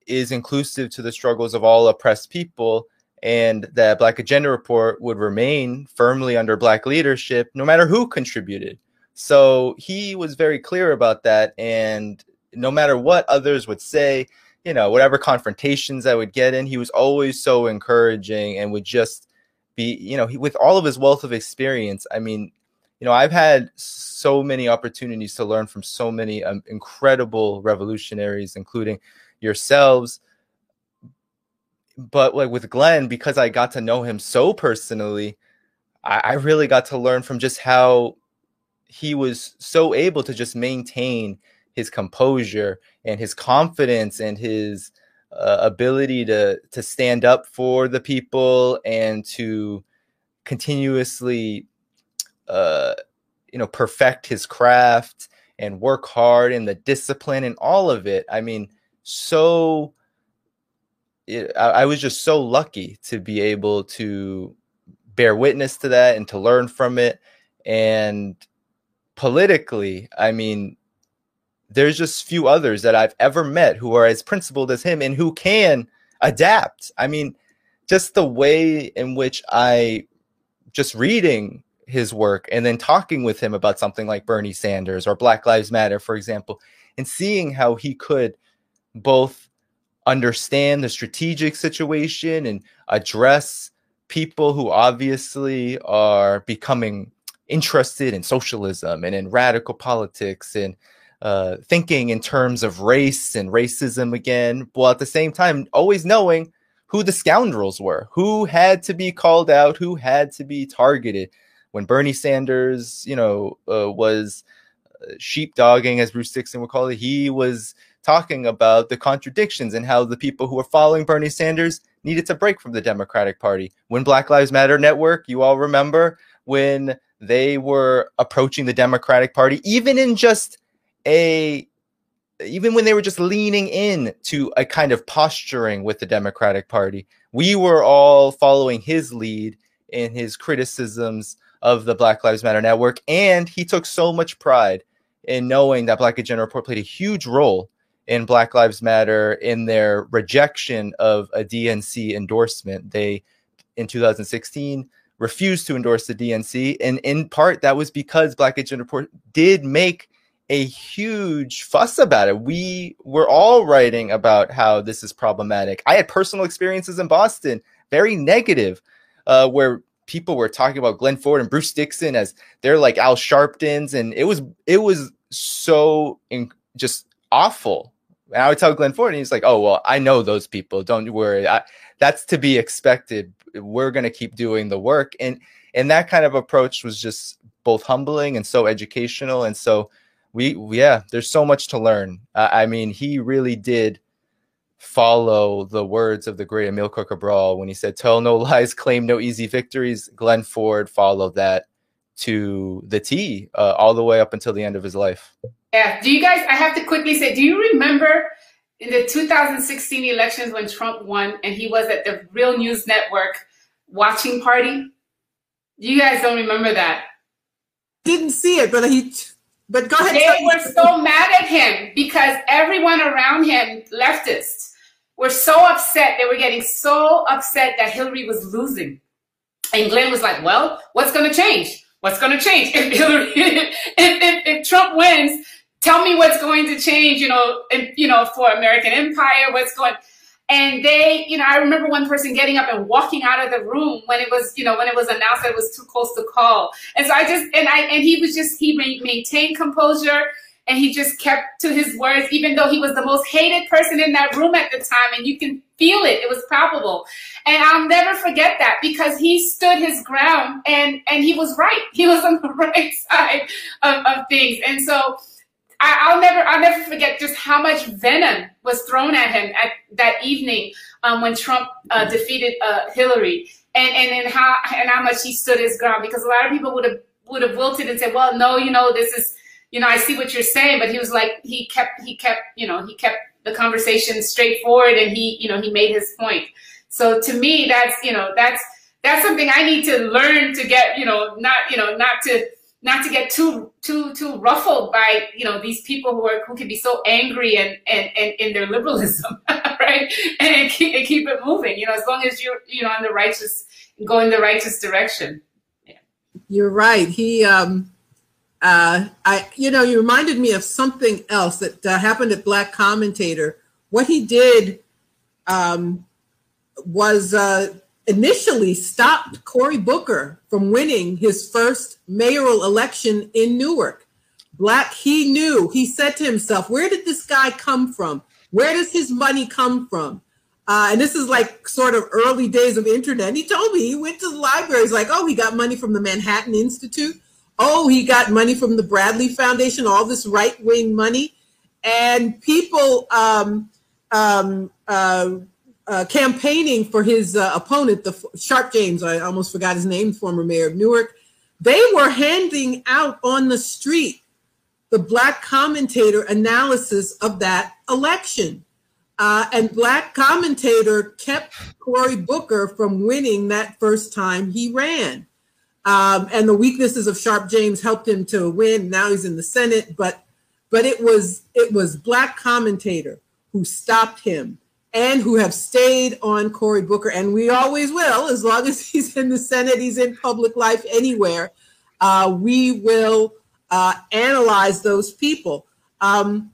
is inclusive to the struggles of all oppressed people, and that Black Agenda Report would remain firmly under Black leadership no matter who contributed. So he was very clear about that. And no matter what others would say, you know, whatever confrontations I would get in, he was always so encouraging and would just be, you know, he, with all of his wealth of experience, I mean, you know, I've had so many opportunities to learn from so many um, incredible revolutionaries, including yourselves. But like with Glen, because I got to know him so personally, I, I really got to learn from just how he was so able to just maintain his composure and his confidence and his uh, ability to to stand up for the people and to continuously uh, you know perfect his craft and work hard and the discipline and all of it. I mean so it, I, I was just so lucky to be able to bear witness to that and to learn from it and politically i mean there's just few others that I've ever met who are as principled as him and who can adapt. I mean, just the way in which I just reading his work and then talking with him about something like Bernie Sanders or Black Lives Matter, for example, and seeing how he could both understand the strategic situation and address people who obviously are becoming interested in socialism and in radical politics and uh, thinking in terms of race and racism again, while at the same time always knowing who the scoundrels were, who had to be called out, who had to be targeted. When Bernie Sanders, you know, uh, was uh, sheepdogging, as Bruce Dixon would call it, he was talking about the contradictions and how the people who were following Bernie Sanders needed to break from the Democratic Party. When Black Lives Matter Network, you all remember when they were approaching the Democratic Party, even in just a even when they were just leaning in to a kind of posturing with the Democratic Party, we were all following his lead in his criticisms of the Black Lives Matter network. And he took so much pride in knowing that Black Agenda Report played a huge role in Black Lives Matter in their rejection of a DNC endorsement. They, in 2016, refused to endorse the DNC. And in part, that was because Black Agenda Report did make a huge fuss about it. We were all writing about how this is problematic. I had personal experiences in Boston, very negative, uh, where people were talking about Glen Ford and Bruce Dixon as they're like Al Sharptons, and it was it was so in, just awful. And I would tell Glen Ford, and he's like, "Oh well, I know those people. Don't worry. I, that's to be expected. We're going to keep doing the work." And and that kind of approach was just both humbling and so educational, and so we yeah there's so much to learn uh, i mean he really did follow the words of the great amilcar cabral when he said tell no lies (laughs) claim no easy victories glen ford followed that to the t uh, all the way up until the end of his life yeah do you guys i have to quickly say do you remember in the 2016 elections when trump won and he was at the real news network watching party you guys don't remember that didn't see it but he but go ahead. They were so mad at him because everyone around him, leftists, were so upset. They were getting so upset that Hillary was losing. And Glen was like, well, what's going to change? What's going to change? (laughs) If Hillary, (laughs) if, if, if Trump wins, tell me what's going to change, you know, you know, for American empire, what's going, and they, you know, I remember one person getting up and walking out of the room when it was, you know, when it was announced that it was too close to call. And so I just, and I, and he was just, he maintained composure and he just kept to his words, even though he was the most hated person in that room at the time, and you can feel it. It was palpable. And I'll never forget that because he stood his ground and, and he was right. He was on the (laughs) right side of, of things. And so I, will never, I'll never forget just how much venom was thrown at him at that evening um, when Trump uh, defeated uh, Hillary, and, and and how and how much he stood his ground. Because a lot of people would have would have wilted and said, "Well, no, you know, this is, you know, I see what you're saying," but he was like, he kept, he kept, you know, he kept the conversation straightforward, and he, you know, he made his point. So to me, that's, you know, that's that's something I need to learn to get, you know, not, you know, not to not to get too too too ruffled by you know these people who are who can be so angry and and, and in their liberalism (laughs) right? And keep, and keep it moving you know as long as you're you know in the righteous go in the righteous direction. Yeah. you're right. He um uh i you know you reminded me of something else that uh, happened at black commentator. What he did um was uh initially stopped Cory Booker from winning his first mayoral election in Newark. Black, he knew, he said to himself, Where did this guy come from? Where does his money come from? Uh, and this is like sort of early days of internet. He told me he went to the library. He's like, oh, he got money from the Manhattan Institute. Oh, he got money from the Bradley Foundation, all this right wing money. And people um, um, uh, uh, campaigning for his uh, opponent, the Sharpe James, I almost forgot his name, former mayor of Newark, they were handing out on the street the black commentator analysis of that election. Uh, and black commentator kept Cory Booker from winning that first time he ran. Um, and the weaknesses of Sharpe James helped him to win. Now he's in the Senate, but but it was it was black commentator who stopped him and who have stayed on Cory Booker, and we always will, as long as (laughs) he's in the Senate, he's in public life anywhere. Uh, we will uh, analyze those people. Um,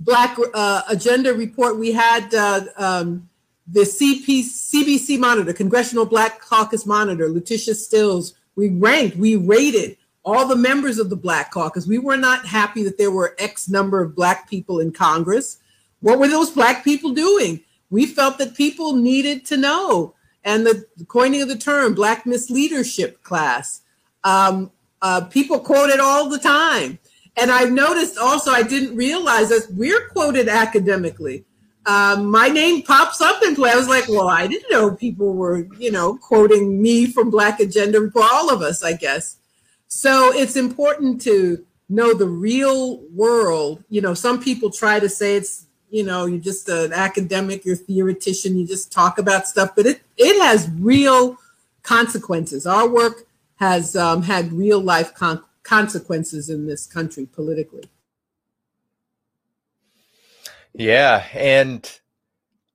Black uh, Agenda Report, we had uh, um, the CP, CBC Monitor, Congressional Black Caucus Monitor, Leutisha Stills. We ranked, we rated all the members of the Black Caucus. We were not happy that there were X number of Black people in Congress. What were those Black people doing? We felt that people needed to know. And the, coining of the term Black Misleadership class, um, uh, people quote it all the time. And I've noticed also, I didn't realize that we're quoted academically. Um, my name pops up in play. I was like, well, I didn't know people were, you know, quoting me from Black Agenda for all of us, I guess. So it's important to know the real world. You know, some people try to say it's you know you're just an academic you're a theoretician you just talk about stuff but it it has real consequences. Our work has um, had real life con- consequences in this country politically. Yeah and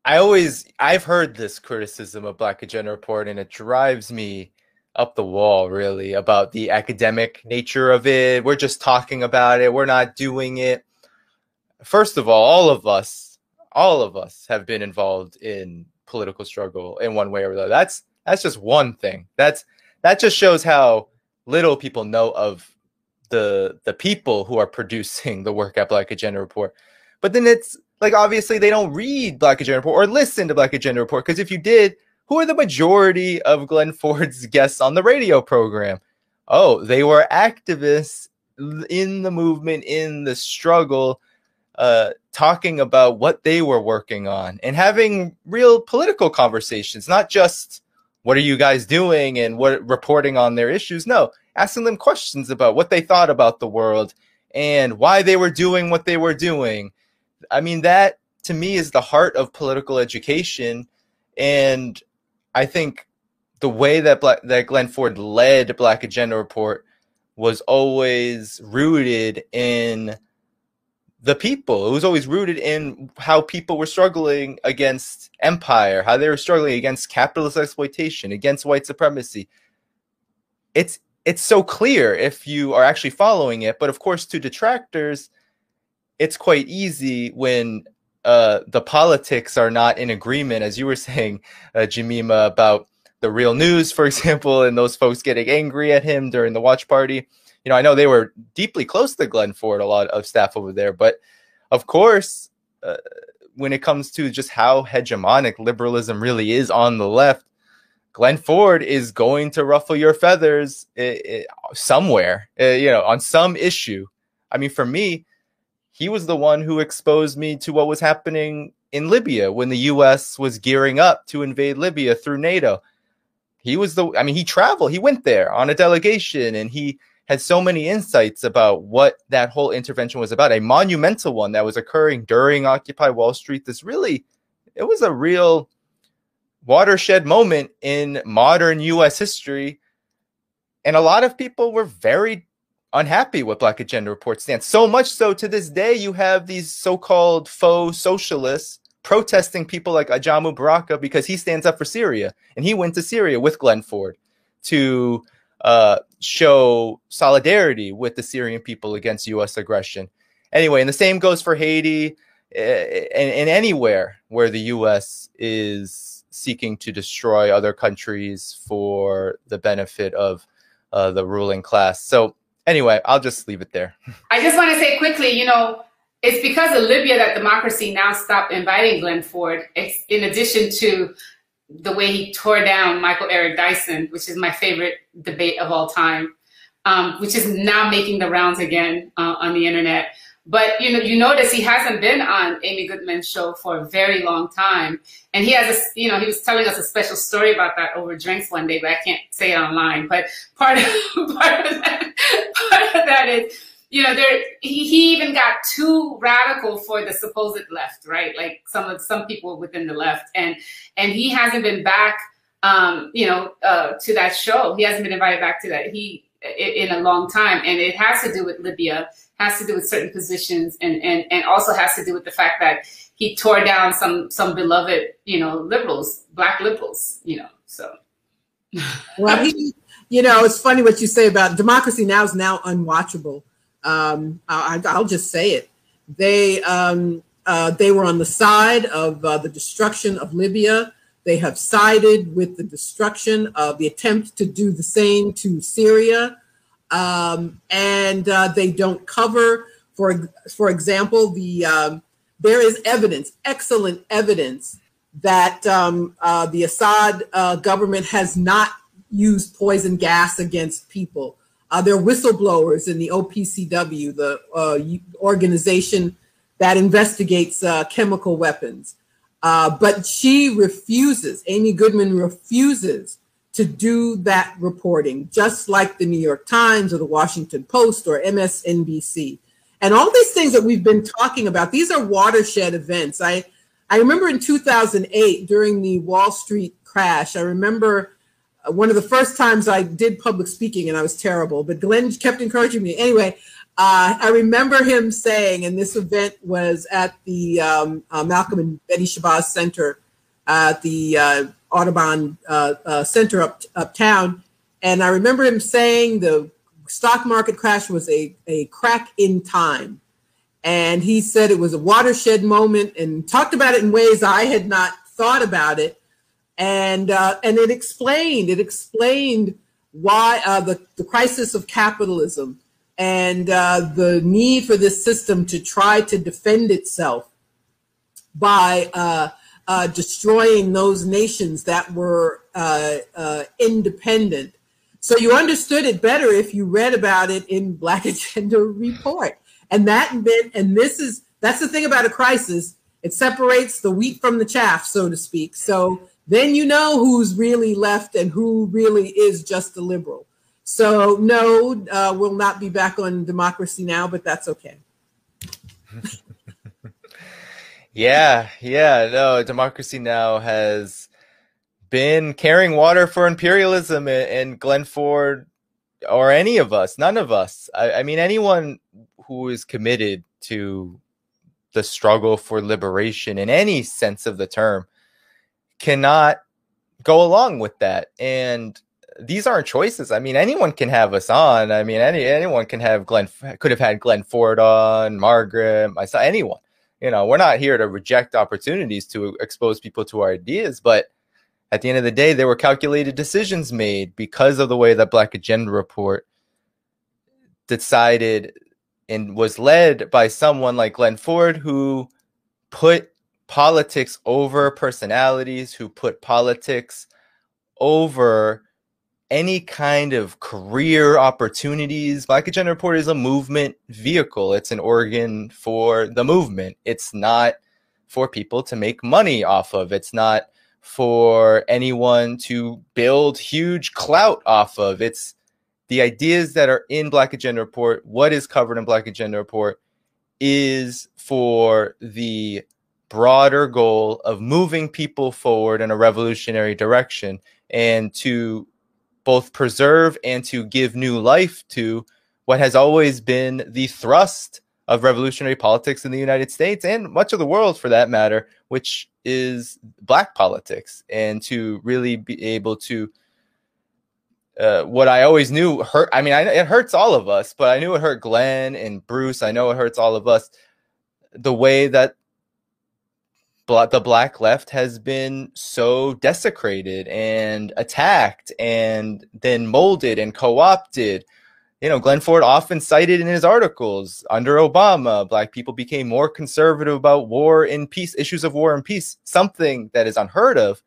i always i've heard this criticism of black agenda report and it drives me up the wall really about the academic nature of it. We're just talking about it. We're not doing it first of all, all of us, all of us have been involved in political struggle in one way or another. That's that's just one thing. That's that just shows how little people know of the the people who are (laughs) producing the work at Black Agenda Report. But then it's like obviously they don't read Black Agenda Report or listen to Black Agenda Report because if you did, who are the majority of Glen (laughs) Ford's guests on the radio program? Oh, they were activists in the movement, in the struggle uh, talking about what they were working on and having real political conversations, not just what are you guys doing and what reporting on their issues. No, asking them questions about what they thought about the world and why they were doing what they were doing. I mean, that to me is the heart of political education. And I think the way that Black, that Glen Ford led Black Agenda Report was always rooted in the people. It was always rooted in how people were struggling against empire, how they were struggling against capitalist exploitation, against white supremacy. It's it's so clear if you are actually following it, but of course, to detractors, it's quite easy when uh, the politics are not in agreement, as you were (laughs) saying, uh, Jemima, about the real news, for (laughs) example, and those folks getting angry at him during the watch party you know, I know they were deeply close to Glen Ford, a lot of staff over there, but of course, uh, when it comes to just how hegemonic liberalism really is on the left, Glen Ford is going to ruffle your feathers eh, eh, somewhere, eh, you know, on some issue. I mean, for me, he was the one who exposed me to what was happening in Libya when the US was gearing up to invade Libya through NATO. He was the, I mean, he traveled, he went there on a delegation and he had so many insights about what that whole intervention was about, a monumental one that was occurring during Occupy Wall Street. This really, it was a real watershed moment in modern US history. And a lot of people were very unhappy with Black Agenda Report's stance. So much so to this day, you have these so called faux socialists protesting people like Ajamu Baraka because he stands up for Syria. And he went to Syria with Glen Ford to uh, show solidarity with the Syrian people against U.S. aggression. Anyway, and the same goes for Haiti and, and anywhere where the U.S. is seeking to destroy other countries for the benefit of uh, the ruling class. So, anyway, I'll just leave it there. (laughs) I just want to say quickly, you know, it's because of Libya that democracy now stopped inviting Glen Ford. In addition to the way he tore down Michael Eric Dyson, which is my favorite debate of all time, um, which is now making the rounds again uh, on the internet. But you know, you notice he hasn't been on Amy Goodman's show for a very long time, and he has a, you know, he was telling us a special story about that over drinks one day, but I can't say it online. But part of (laughs) part of that, part of that is you know, there he, he even got too radical for the supposed left, right? Like some of some people within the left, and and he hasn't been back, um, you know, uh, to that show. He hasn't been invited back to that he in a long time, and it has to do with Libya, has to do with certain positions, and and and also has to do with the fact that he tore down some some beloved, you know, liberals, black liberals, you know, so. well, he, you know, it's funny what you say about democracy now is now unwatchable um, I, will just say it. They um, uh, they were on the side of uh, the destruction of Libya. They have sided with the destruction of the attempt to do the same to Syria, um, and uh, they don't cover. For for example, the um, there is evidence, excellent evidence, that um, uh, the Assad uh, government has not used poison gas against people. Uh, they're whistleblowers in the OPCW, the uh, organization that investigates uh, chemical weapons. Uh, but she refuses, Amy Goodman refuses to do that reporting, just like the New York Times or the Washington Post or MSNBC. And all these things that we've been talking about, these are watershed events. I, I remember in 2008 during the Wall Street crash, I remember one of the first times I did public speaking, and I was terrible, but Glen kept encouraging me. Anyway, uh, I remember him saying, and this event was at the um, uh, Malcolm and Betty Shabazz Center at the uh, Audubon uh, uh, Center up uptown, and I remember him saying the stock market crash was a, a crack in time. And he said it was a watershed moment and talked about it in ways I had not thought about it and uh, and it explained it explained why uh, the the crisis of capitalism and uh, the need for this system to try to defend itself by uh, uh, destroying those nations that were uh, independent. So you understood it better if you read about it in Black (laughs) Agenda Report, and that meant and this is that's the thing about a crisis. It separates the wheat from the chaff, so to speak. So then you know who's really left and who really is just a liberal. So no, uh, we'll not be back on democracy now, but that's okay. (laughs) yeah, yeah, no, democracy now has been carrying water for imperialism, and Glen Ford or any of us, none of us. I, I mean, anyone who is committed to the struggle for liberation in any sense of the term cannot go along with that. And these aren't choices. I mean, anyone can have us on. I mean, any anyone can have Glen could have had Glen Ford on, Margaret, myself, anyone. You know, we're not here to reject opportunities to expose people to our ideas, but at the end of the day, there were calculated decisions made because of the way that Black Agenda Report decided and was led by someone like Glen Ford, who put politics over personalities, who put politics over any kind of career opportunities. Black Agenda Report is a movement vehicle. It's an organ for the movement. It's not for people to make money off of. It's not for anyone to build huge clout off of. It's the ideas that are in Black Agenda Report, what is covered in Black Agenda Report is for the broader goal of moving people forward in a revolutionary direction and to both preserve and to give new life to what has always been the thrust of revolutionary politics in the United States and much of the world for that matter, which is black politics, and to really be able to. Uh, what I always knew hurt. I mean, I, it hurts all of us, but I knew it hurt Glen and Bruce. I know it hurts all of us. The way that the black left has been so desecrated and attacked and then molded and co-opted. You know glen ford often cited in his articles under obama black people became more conservative about war and peace issues of war and peace something that is unheard of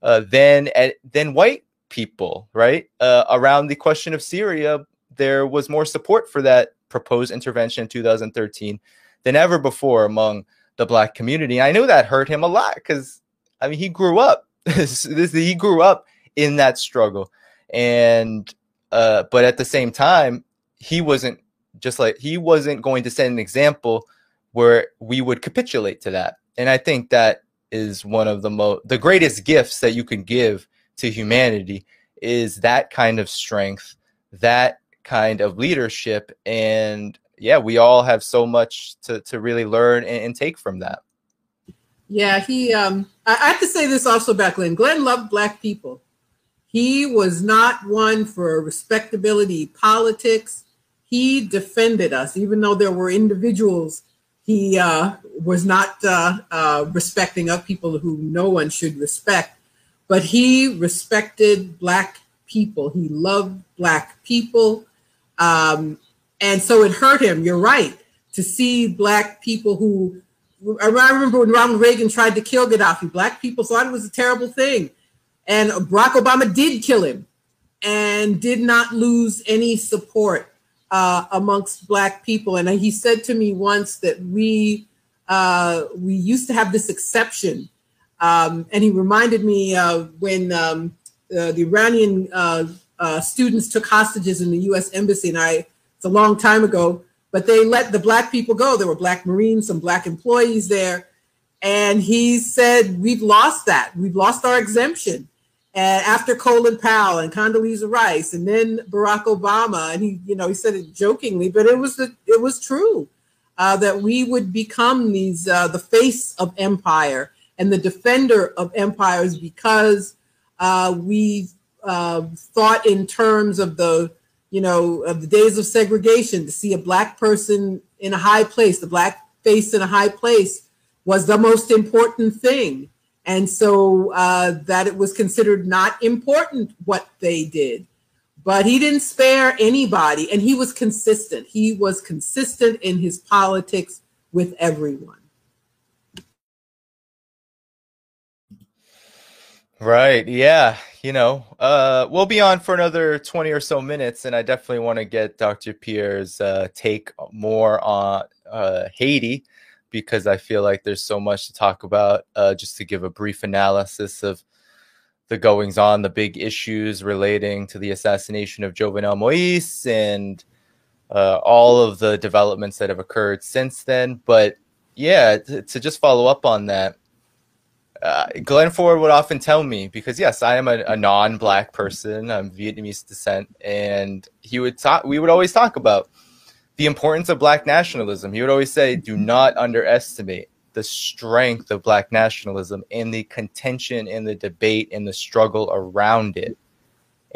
uh, than than white people right? Uh, around the question of syria there was more support for that proposed intervention in 2013 than ever before among the black community. I knew that hurt him a lot because I mean he grew up. (laughs) he grew up in that struggle, and uh, but at the same time, he wasn't just like he wasn't going to set an example where we would capitulate to that. And I think that is one of the most the greatest gifts that you can give to humanity is that kind of strength, that kind of leadership, and yeah, we all have so much to, to really learn and, and take from that. Yeah, he. Um, I, have to say this also about Glen. Glen loved black people. He was not one for respectability politics. He defended us, even though there were individuals he uh, was not uh, uh, respecting of people who no one should respect. But he respected black people. He loved black people. Um, and so it hurt him. You're right to see black people who. I remember when Ronald Reagan tried to kill Gaddafi. Black people thought it was a terrible thing, and Barack Obama did kill him, and did not lose any support uh, amongst black people. And he said to me once that we uh, we used to have this exception, um, and he reminded me uh, when um, the Iranian uh, uh, students took hostages in the U.S. embassy, and I it's a long time ago, but they let the black people go. There were black Marines, some black employees there. And he said, We've lost that. We've lost our exemption. And after Colin Powell and Condoleezza Rice and then Barack Obama, and he, you know, he said it jokingly, but it was the, it was true uh, that we would become these uh, the face of empire and the defender of empires because uh, we uh, thought in terms of the you know, of the days of segregation, to see a black person in a high place, the black face in a high place was the most important thing. And so uh, that it was considered not important what they did. But he didn't spare anybody, and he was consistent. He was consistent in his politics with everyone. Right. Yeah. You know, uh, we'll be on for another 20 or so minutes, and I definitely want to get Dr. Pierre's uh, take more on uh, Haiti because I feel like there's so much to talk about. Uh, just to give a brief analysis of the goings on, the big issues relating to the assassination of Jovenel Moise and uh, all of the developments that have occurred since then. But yeah, to, to just follow up on that uh, Glen Ford would often tell me because yes, I am a, a, non-black person. I'm Vietnamese descent, and he would talk. We would always talk about the importance of black nationalism. He would always say, "Do not underestimate the strength of black nationalism and the contention and the debate and the struggle around it."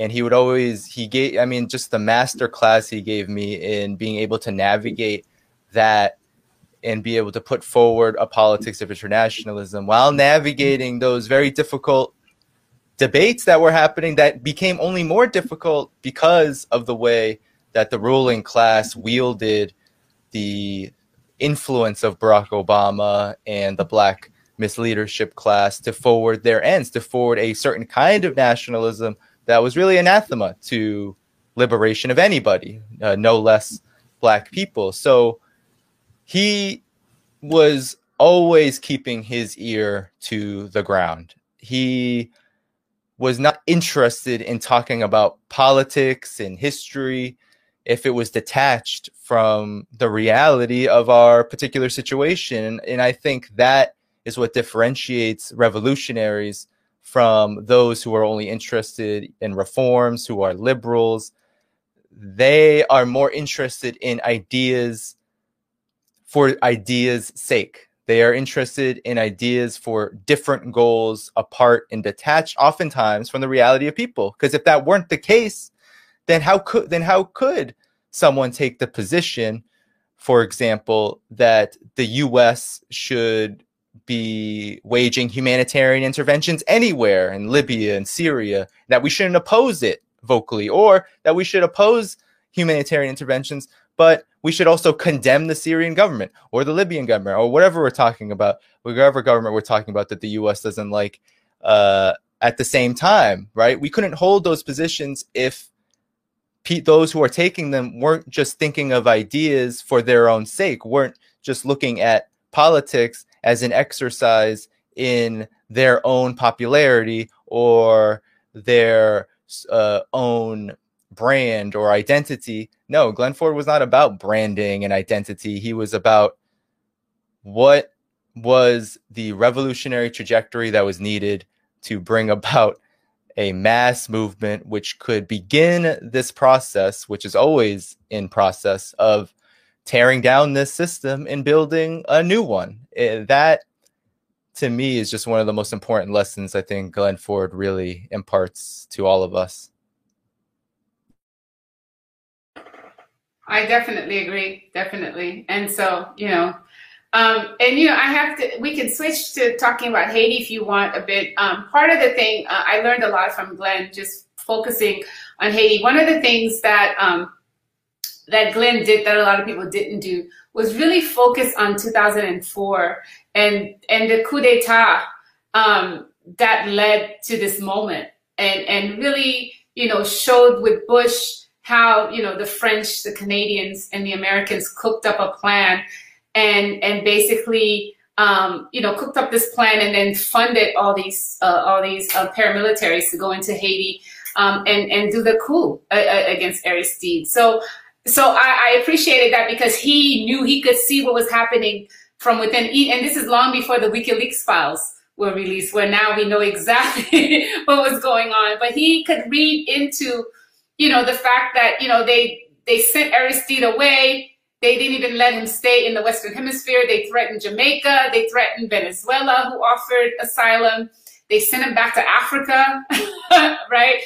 And he would always he gave. I mean, just the master class he gave me in being able to navigate that and be able to put forward a politics of internationalism while navigating those very difficult debates that were happening that became only more difficult because of the way that the ruling class wielded the influence of Barack Obama and the black misleadership class to forward their ends, to forward a certain kind of nationalism that was really anathema to liberation of anybody, uh, no less black people. So he was always keeping his ear to the ground. He was not interested in talking about politics and history if it was detached from the reality of our particular situation. And I think that is what differentiates revolutionaries from those who are only interested in reforms, who are liberals. They are more interested in ideas for ideas' sake. They are interested in ideas for different goals apart and detached oftentimes from the reality of people. Because if that weren't the case, then how could then how could someone take the position, for example, that the US should be waging humanitarian interventions anywhere in Libya and Syria, that we shouldn't oppose it vocally, or that we should oppose humanitarian interventions, but we should also condemn the Syrian government or the Libyan government or whatever we're talking about, whatever government we're talking about that the US doesn't like uh, at the same time, right? We couldn't hold those positions if pe- those who are taking them weren't just thinking of ideas for their own sake, weren't just looking at politics as an exercise in their own popularity or their uh, own brand or identity. No, Glen Ford was not about branding and identity. He was about what was the revolutionary trajectory that was needed to bring about a mass movement which could begin this process, which is always in process of tearing down this system and building a new one. Eh, that to me is just one of the most important lessons I think Glen Ford really imparts to all of us. I definitely agree, definitely. And so, you know, um, and you know, I have to. We can switch to talking about Haiti if you want a bit. Um, part of the thing uh, I learned a lot from Glen, just focusing on Haiti. One of the things that um, that Glen did that a lot of people didn't do was really focus on 2004 and and the coup d'état um, that led to this moment, and and really you know showed with Bush how you know the French, the Canadians, and the Americans cooked up a plan and and basically um, you know cooked up this plan and then funded all these uh, all these uh, paramilitaries to go into Haiti um, and and do the coup uh, uh against Aristide. So so I, I, appreciated that because he knew he could see what was happening from within. And this is long before the WikiLeaks files were released, where now we know exactly (laughs) what was going on. But he could read into you know the fact that you know they they sent Aristide away they didn't even let him stay in the Western Hemisphere. They threatened Jamaica. They threatened Venezuela, who offered asylum. They sent him back to Africa, (laughs) right?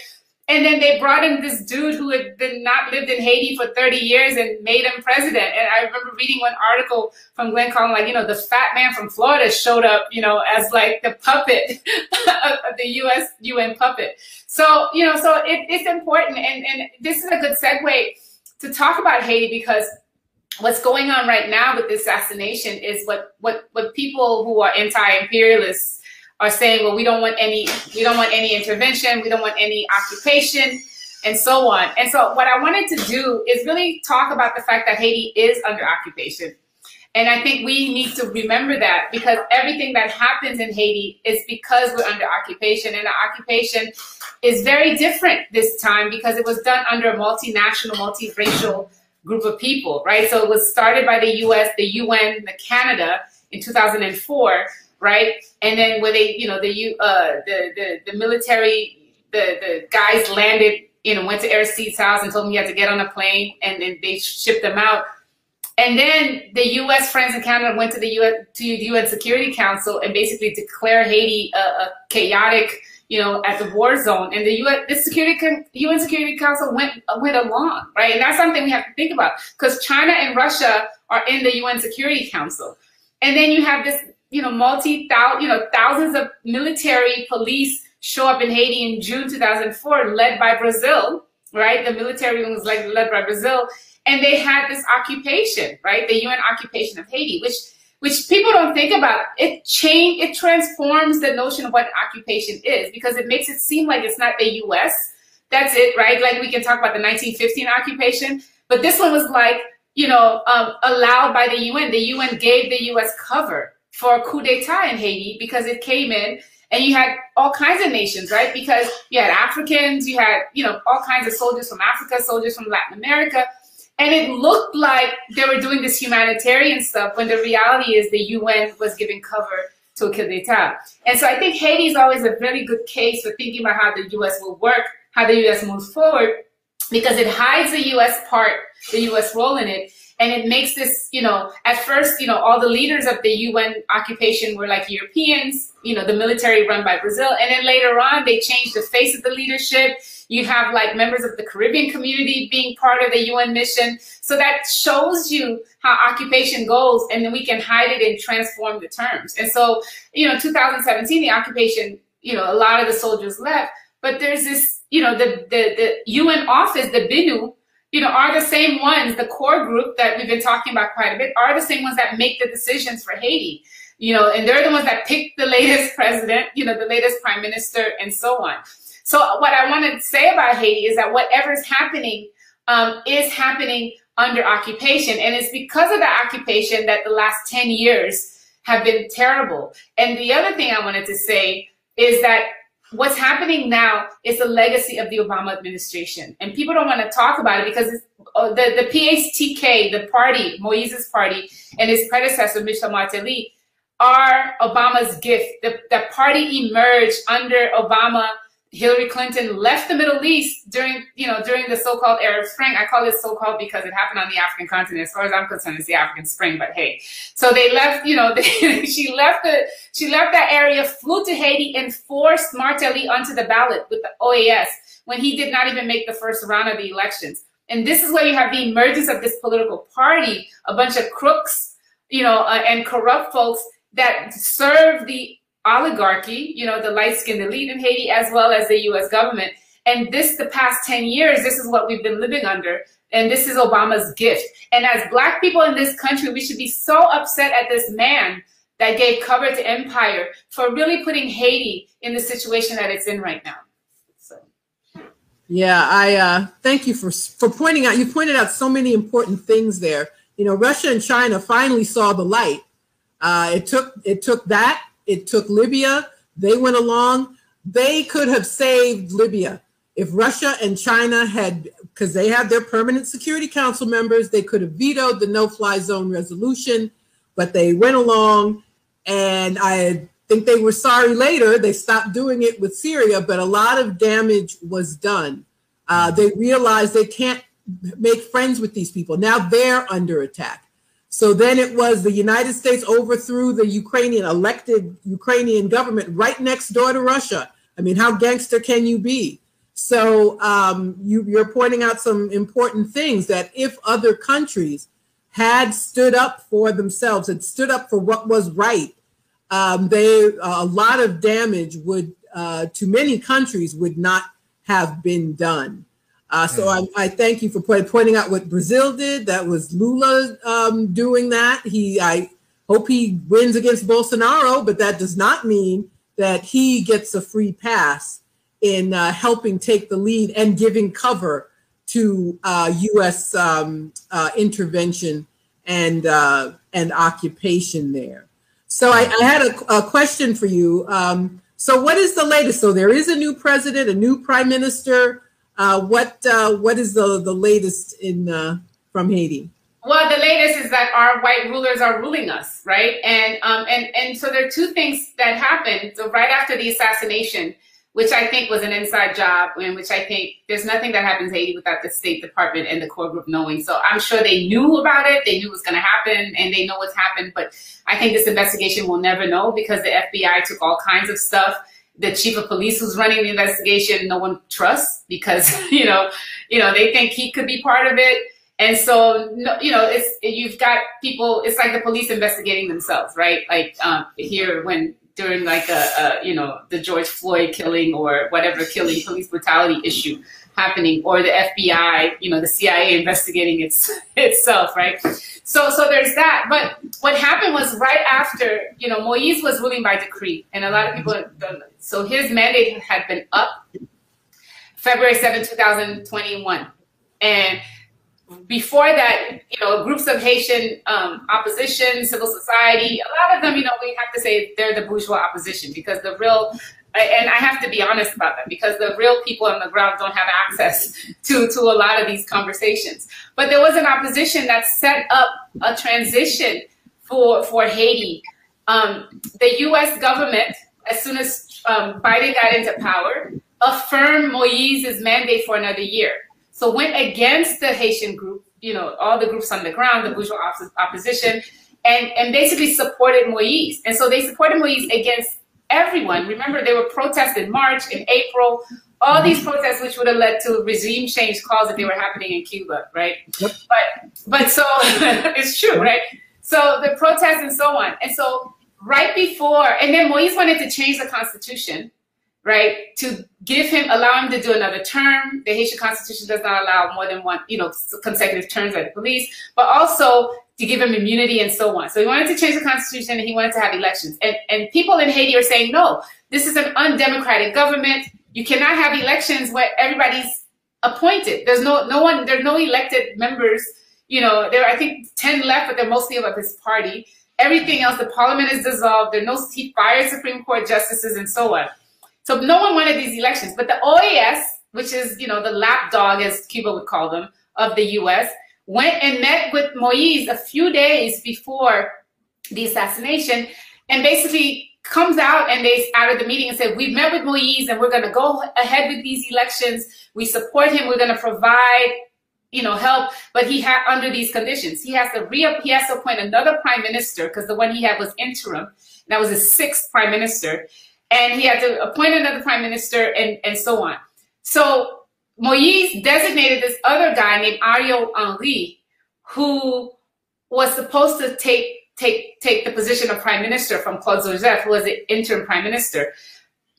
And then they brought in this dude who had been not lived in Haiti for 30 years and made him president. And I remember reading one article from Glen Collin, like, you know, the fat man from Florida showed up, you know, as like the puppet of (laughs) the US UN puppet. So, you know, so it, it's important. And, and this is a good segue to talk about Haiti because what's going on right now with the assassination is what what what people who are anti-imperialists are saying well we don't want any we don't want any intervention we don't want any occupation and so on and so what i wanted to do is really talk about the fact that haiti is under occupation and i think we need to remember that because everything that happens in haiti is because we're under occupation and the occupation is very different this time because it was done under a multinational multiracial group of people, right? So it was started by the U.S., the UN, the Canada in 2004, right? And then where they, you know, the uh, the, the the military, the the guys landed, you know, went to Aristide's house and told him he had to get on a plane, and then they shipped them out. And then the U.S., France, and Canada went to the UN to the UN Security Council and basically declared Haiti a, a chaotic you know, at the war zone. And the UN, the Security UN Security Council went went along, right? And that's something we have to think about because China and Russia are in the UN Security Council, and then you have this, you know, multi thousand, you know, thousands of military police show up in Haiti in June 2004, led by Brazil, right? The military was like led by Brazil, and they had this occupation, right? The UN occupation of Haiti, which which people don't think about. It change it transforms the notion of what occupation is because it makes it seem like it's not the U.S. That's it, right? Like we can talk about the 1915 occupation, but this one was like you know um, allowed by the UN. The UN gave the U.S. cover for a coup d'état in Haiti because it came in and you had all kinds of nations, right? Because you had Africans, you had, you know, all kinds of soldiers from Africa, soldiers from Latin America. And it looked like they were doing this humanitarian stuff when the reality is the UN was giving cover to a coup d'etat. And so I think Haiti is always a very good case for thinking about how the US will work, how the US moves forward, because it hides the US part, the US role in it, and it makes this, you know, at first, you know, all the leaders of the UN occupation were like Europeans, you know, the military run by Brazil. And then later on, they changed the face of the leadership. You have like members of the Caribbean community being part of the UN mission. So that shows you how occupation goes, and then we can hide it and transform the terms. And so, you know, 2017, the occupation, you know, a lot of the soldiers left, but there's this, you know, the, the, the UN office, the BINUH, you know, are the same ones, the core group that we've been talking about quite a bit, are the same ones that make the decisions for Haiti. You know, and they're the ones that pick the latest (laughs) president, you know, the latest prime minister, and so on. So what I want to say about Haiti is that whatever's happening um, is happening under occupation, and it's because of the occupation that the last ten years have been terrible. And the other thing I wanted to say is that what's happening now is a legacy of the Obama administration. And people don't want to talk about it because uh, the, the PHTK, the party, Moise's party, and his predecessor, Michel Martelly, are Obama's gift. The, the party emerged under Obama Hillary Clinton left the Middle East during, you know, during the so-called Arab Spring. I call it so-called because it happened on the African continent. As far as I'm concerned, it's the African Spring. But hey, so they left, you know, (laughs) they, she left the, she left that area, flew to Haiti, and forced Martelly onto the ballot with the OAS when he did not even make the first round of the elections. And this is where you have the emergence of this political party, a bunch of crooks, you know, uh, and corrupt folks that serve the oligarchy, you know, the light-skinned elite in Haiti, as well as the U.S. government. And this, the past 10 years, this is what we've been living under. And this is Obama's gift. And as black people in this country, we should be so upset at this man that gave cover to empire for really putting Haiti in the situation that it's in right now. So. Yeah, I uh, thank you for for pointing out. You pointed out so many important things there. You know, Russia and China finally saw the light. Uh, it took it took that it took Libya. They went along. They could have saved Libya if Russia and China had, because they have their permanent Security Council members, they could have vetoed the no fly zone resolution, but they went along. And I think they were sorry later. They stopped doing it with Syria, but a lot of damage was done. Uh, they realized they can't make friends with these people. Now they're under attack. So then it was the United States overthrew the Ukrainian elected Ukrainian government right next door to Russia. I mean, how gangster can you be? So um, you, you're pointing out some important things that if other countries had stood up for themselves, and stood up for what was right, um, they uh, a lot of damage would uh, to many countries would not have been done. Uh, so I, I, thank you for point, pointing out what Brazil did. That was Lula um, doing that. He, I hope he wins against Bolsonaro, but that does not mean that he gets a free pass in uh, helping take the lead and giving cover to uh, U.S. Um, uh, intervention and uh, and occupation there. So I, I had a, a, question for you. Um, so what is the latest? So there is a new president, a new prime minister. Uh, what uh, what is the the latest in uh, from Haiti? Well, the latest is that our white rulers are ruling us, right? And um, and and so there are two things that happened. So right after the assassination, which I think was an inside job, and which I think there's nothing that happens in Haiti without the State Department and the core group knowing. So I'm sure they knew about it. They knew it was going to happen, and they know what's happened. But I think this investigation will never know because the FBI took all kinds of stuff the chief of police who's running the investigation, no one trusts because (laughs) you know, you know, they think he could be part of it. And so, you know, it's you've got people. It's like the police investigating themselves, right? Like um, here, when during like a, a, you know the George Floyd killing or whatever killing, police brutality issue, happening or the FBI, you know, the CIA investigating its, (laughs) itself, right? So, so there's that. But what happened was right after, you know, Moise was ruling by decree, and a lot of people, so his mandate had been up February 7, 2021. And before that, you know, groups of Haitian um, opposition, civil society, a lot of them, you know, we have to say they're the bourgeois opposition because the real, and I have to be honest about that because the real people on the ground don't have access to, to a lot of these conversations. But there was an opposition that set up a transition for, for Haiti. Um, the US government, as soon as um, Biden got into power, affirmed Moise's mandate for another year. So went against the Haitian group, you know, all the groups on the ground, the bourgeois opposition, and, and basically supported Moise. And so they supported Moise against everyone. Remember, they were protests in March, in April, all mm-hmm. these protests which would have led to regime change calls if they were happening in Cuba, right? Yep. But but so (laughs) it's true, right? So the protests and so on. And so right before, and then Moise wanted to change the constitution right? To give him, allow him to do another term. The Haitian constitution does not allow more than one, you know, consecutive terms by the police, but also to give him immunity and so on. So he wanted to change the constitution and he wanted to have elections. And, and people in Haiti are saying, no, this is an undemocratic government. You cannot have elections where everybody's appointed. There's no, no one, there's no elected members. You know, there are, I think, 10 left, but they're mostly of his party. Everything else, the parliament is dissolved. There are no, he fired Supreme Court justices and so on. So no one wanted these elections, but the OAS, which is you know the lapdog as Cuba would call them of the U.S., went and met with Moise a few days before the assassination, and basically comes out and they out of the meeting and said, "We've met with Moise and we're going to go ahead with these elections. We support him. We're going to provide." you know, help, but he had under these conditions. He has to re he has to appoint another prime minister because the one he had was interim. That was his sixth prime minister and he had to appoint another prime minister and, and so on. So Moise designated this other guy named Ariel Henry, who was supposed to take take take the position of prime minister from Claude Joseph, who was the interim prime minister.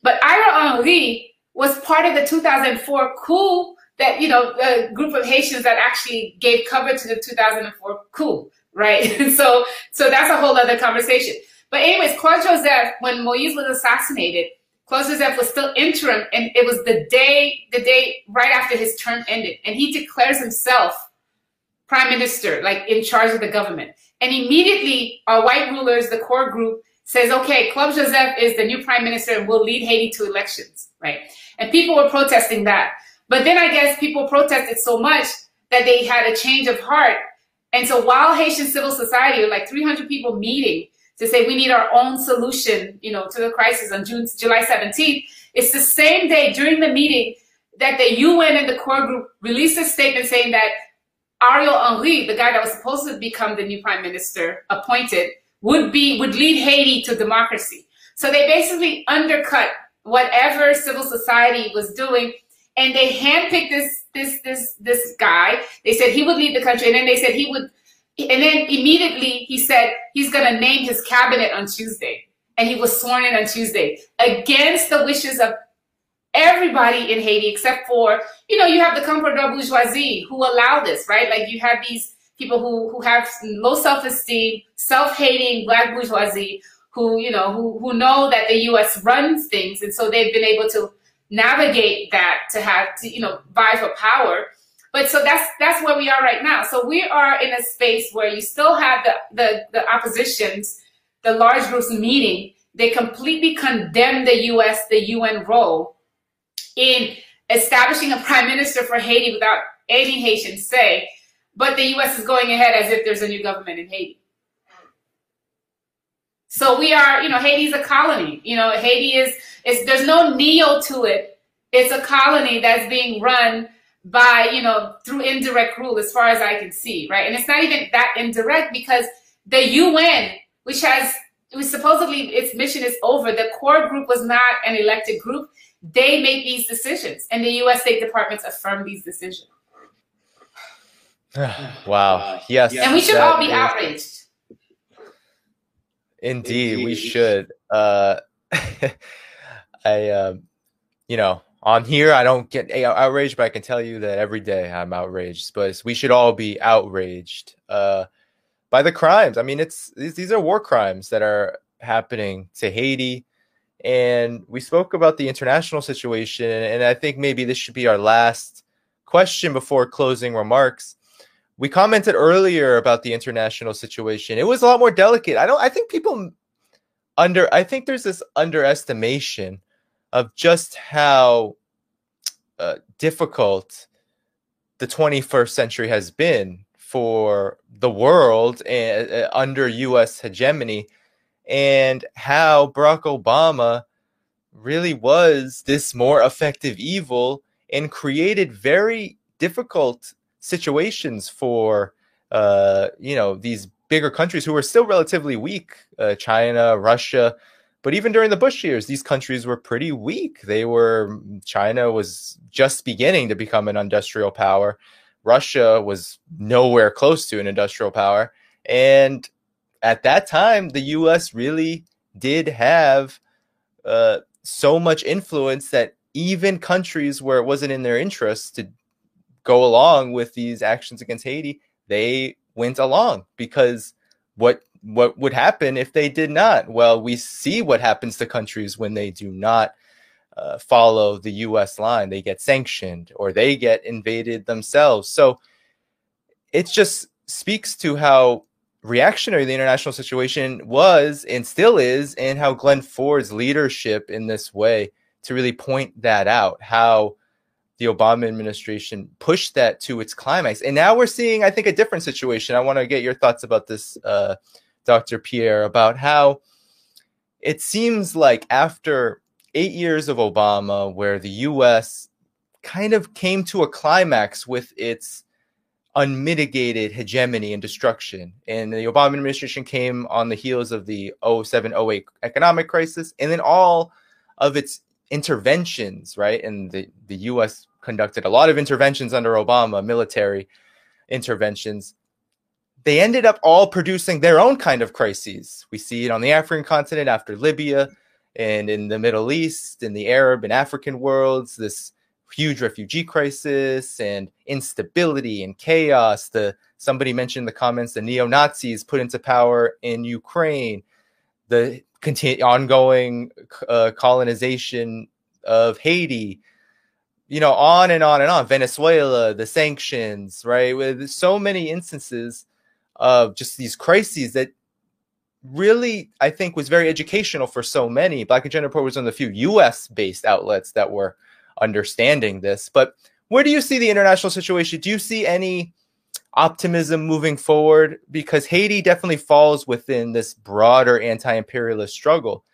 But Ariel Henry was part of the 2004 coup that, you know, a group of Haitians that actually gave cover to the 2004 coup, right? (laughs) so, so that's a whole other conversation. But anyways, Claude Joseph, when Moise was assassinated, Claude Joseph was still interim, and it was the day, the day right after his term ended, and he declares himself prime minister, like in charge of the government. And immediately, our white rulers, the core group, says, "Okay, Claude Joseph is the new prime minister and we'll lead Haiti to elections." Right? And people were protesting that. But then I guess people protested so much that they had a change of heart. And so while Haitian civil society, like 300 people meeting, to say we need our own solution, you know, to the crisis on June, July 17th. It's the same day during the meeting that the UN and the core group released a statement saying that Ariel Henry, the guy that was supposed to become the new prime minister appointed, would be would lead Haiti to democracy. So they basically undercut whatever civil society was doing, and they handpicked this this this this guy. They said he would lead the country, and then they said he would and then immediately he said he's going to name his cabinet on Tuesday. And he was sworn in on Tuesday against the wishes of everybody in Haiti, except for, you know, you have the comprador bourgeoisie who allow this, right? Like you have these people who, who have low self-esteem, self-hating black bourgeoisie who, you know, who, who know that the U.S. runs things. And so they've been able to navigate that to have to, you know, vie for power. But so that's that's where we are right now. So we are in a space where you still have the the, the oppositions, the large groups meeting. They completely condemn the U.S. the UN role in establishing a prime minister for Haiti without any Haitian say. But the U.S. is going ahead as if there's a new government in Haiti. So we are, you know, Haiti's a colony. You know, Haiti is, is there's no neo to it. It's a colony that's being run by, you know, through indirect rule as far as I can see, right? And it's not even that indirect because the UN, which has, which supposedly its mission is over, the core group was not an elected group. They make these decisions and the US State Departments affirm these decisions. (sighs) wow. Yes. And we should all be is... outraged. Indeed, we should. Uh, (laughs) I, uh, you know, on here, I don't get outraged, but I can tell you that every day I'm outraged. But we should all be outraged uh, by the crimes. I mean, it's these, these are war crimes that are happening to Haiti. And we spoke about the international situation, and I think maybe this should be our last question before closing remarks. We commented earlier about the international situation. It was a lot more delicate. I don't. I think people under. I think there's this underestimation of just how uh, difficult the 21st century has been for the world and, uh, under U.S. hegemony, and how Barack Obama really was this more effective evil and created very difficult situations for uh, you know these bigger countries who were still relatively weak, uh, China, Russia. But even during the Bush years, these countries were pretty weak. They were China was just beginning to become an industrial power. Russia was nowhere close to an industrial power, and at that time, the U.S. really did have uh, so much influence that even countries where it wasn't in their interest to go along with these actions against Haiti, they went along because what what would happen if they did not? Well, we see what happens to countries when they do not uh, follow the U.S. line. They get sanctioned or they get invaded themselves. So it just speaks to how reactionary the international situation was and still is, and how Glen Ford's leadership in this way to really point that out, how the Obama administration pushed that to its climax. And now we're seeing, I think, a different situation. I want to get your thoughts about this, uh, Dr. Pierre, about how it seems like after eight years of Obama, where the US kind of came to a climax with its unmitigated hegemony and destruction. And the Obama administration came on the heels of the 07 08 economic crisis, and then all of its interventions, right? And the, the US conducted a lot of interventions under Obama, military interventions. They ended up all producing their own kind of crises. We see it on the African continent after Libya and in the Middle East, in the Arab and African worlds, this huge refugee crisis and instability and chaos. The somebody mentioned in the comments the neo Nazis put into power in Ukraine, the continue, ongoing uh, colonization of Haiti. You know, on and on and on. Venezuela, the sanctions, right? With so many instances of just these crises that really, I think, was very educational for so many. Black Agenda Report was one of the few U.S. based outlets that were understanding this. But where do you see the international situation? Do you see any optimism moving forward? Because Haiti definitely falls within this broader anti imperialist struggle.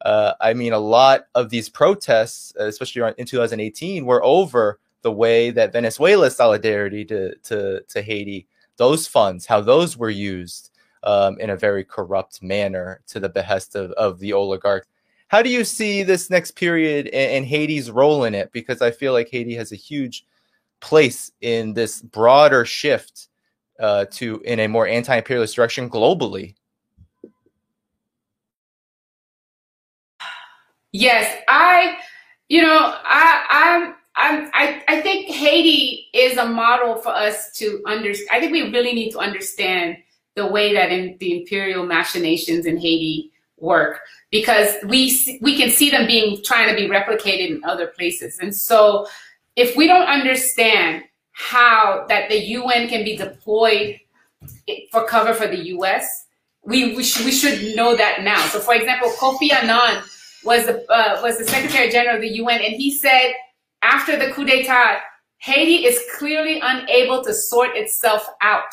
Uh, I mean, a lot of these protests, especially in 2018, were over the way that Venezuela's solidarity to, to, to Haiti, those funds, how those were used um, in a very corrupt manner to the behest of, of the oligarchs. How do you see this next period and, and Haiti's role in it? Because I feel like Haiti has a huge place in this broader shift uh, to in a more anti-imperialist direction globally. Yes, I, you know, I, I'm, I'm, I, I think Haiti is a model for us to understand. I think we really need to understand the way that in the imperial machinations in Haiti work because we we can see them being trying to be replicated in other places. And so if we don't understand how that the UN can be deployed for cover for the US, we we, sh- we should know that now. So for example, Kofi Annan was the uh, was the Secretary General of the UN, and he said after the coup d'état, Haiti is clearly unable to sort itself out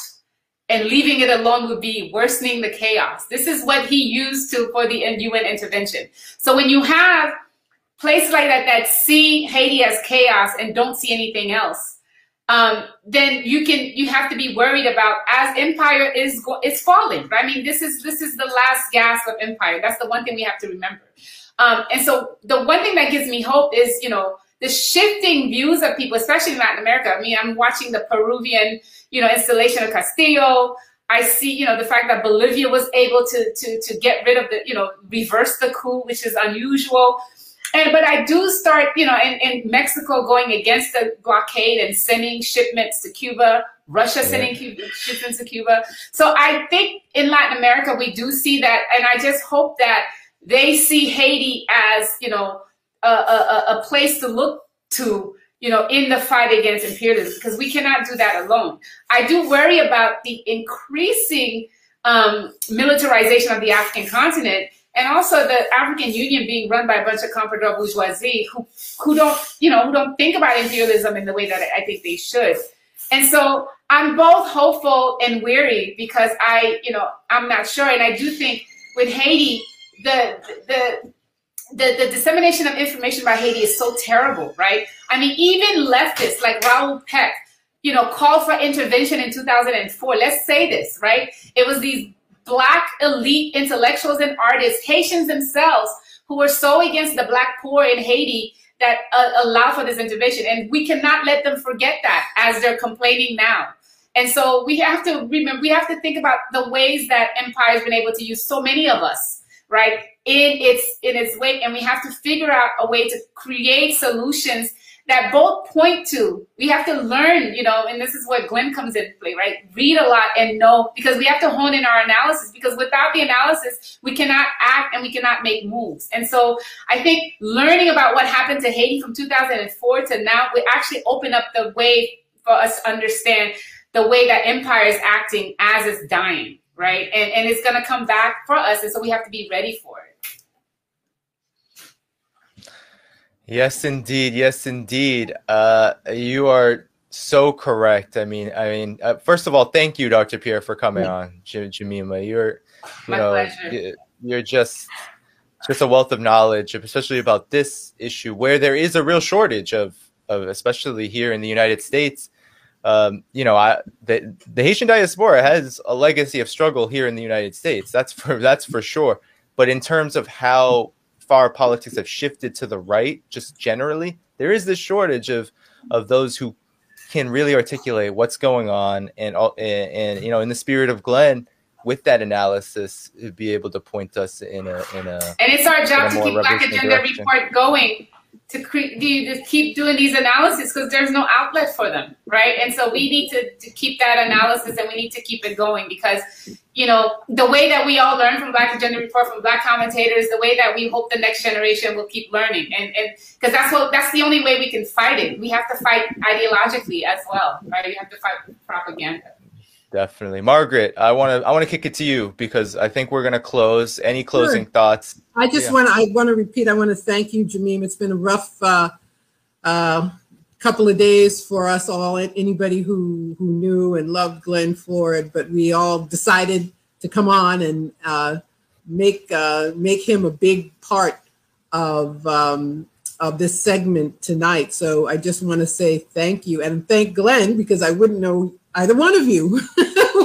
and leaving it alone would be worsening the chaos. This is what he used to for the UN intervention. So when you have places like that that see Haiti as chaos and don't see anything else, um, then you can you have to be worried about as empire is go- is falling. I mean, this is this is the last gasp of empire. That's the one thing we have to remember. Um, and so the one thing that gives me hope is you know the shifting views of people, especially in Latin America. I mean, I'm watching the Peruvian, you know, installation of Castillo. I see, you know, the fact that Bolivia was able to to to get rid of the, you know, reverse the coup, which is unusual. and but I do start, you know, in, in Mexico going against the blockade and sending shipments to Cuba, Russia sending Cuba, shipments to Cuba. So I think in Latin America we do see that, and I just hope that they see Haiti as, you know, a, a, a place to look to you know, in the fight against imperialism, because we cannot do that alone. I do worry about the increasing um, militarization of the African continent and also the African Union being run by a bunch of comprador bourgeoisie who, who don't, you know, who don't think about imperialism in the way that I think they should. And so I'm both hopeful and weary because I, you know, I'm not sure. And I do think with Haiti, the, the, the, the dissemination of information about Haiti is so terrible, right? I mean, even leftists like Raoul Peck, you know, called for intervention in 2004. Let's say this, right? It was these black elite intellectuals and artists, Haitians themselves, who were so against the black poor in Haiti that uh, for this intervention. And we cannot let them forget that as they're complaining now. And so we have to remember, we have to think about the ways that empire has been able to use so many of us, right? in its in its way and we have to figure out a way to create solutions that both point to we have to learn you know and this is where glen comes into play right? Read a lot and know because we have to hone in our analysis because without the analysis we cannot act and we cannot make moves. And so i think learning about what happened to haiti from 2004 to now we actually open up the way for us to understand the way that empire is acting as it's dying right and, and it's going to come back for us and so we have to be ready for it Yes, indeed. Yes, indeed. Uh, you are so correct. I mean, I mean, uh, first of all, thank you, Dr. Pierre, for coming on, J- Jemima. You're, you My know, pleasure. you're just just a wealth of knowledge, especially about this issue where there is a real shortage of, of especially here in the United States. Um, you know, I, the, the Haitian diaspora has a legacy of struggle here in the United States. That's for that's for sure. But in terms of how far politics have shifted to the right, just generally, there is this shortage of of those who can really articulate what's going on, and and, and you know, in the spirit of Glen, with that analysis, be able to point us in a in a. And it's our job to keep Black Agenda direction. Report going to, cre- to keep doing these analyses because there's no outlet for them, right? And so we need to, to keep that analysis and we need to keep it going because, you know, the way that we all learn from Black Agenda Report, from Black commentators, the way that we hope the next generation will keep learning, and because that's what that's the only way we can fight it. We have to fight ideologically as well, right? We have to fight propaganda. Definitely, Margaret. I want to I want to kick it to you because I think we're going to close. Any closing sure. thoughts? I just yeah. want I want to repeat. I want to thank you, Jamim. It's been a rough uh, uh, couple of days for us all. Anybody who who knew and loved Glen Ford, but we all decided to come on and uh, make uh, make him a big part of um, of this segment tonight. So I just want to say thank you and thank Glen because I wouldn't know either one of you. (laughs)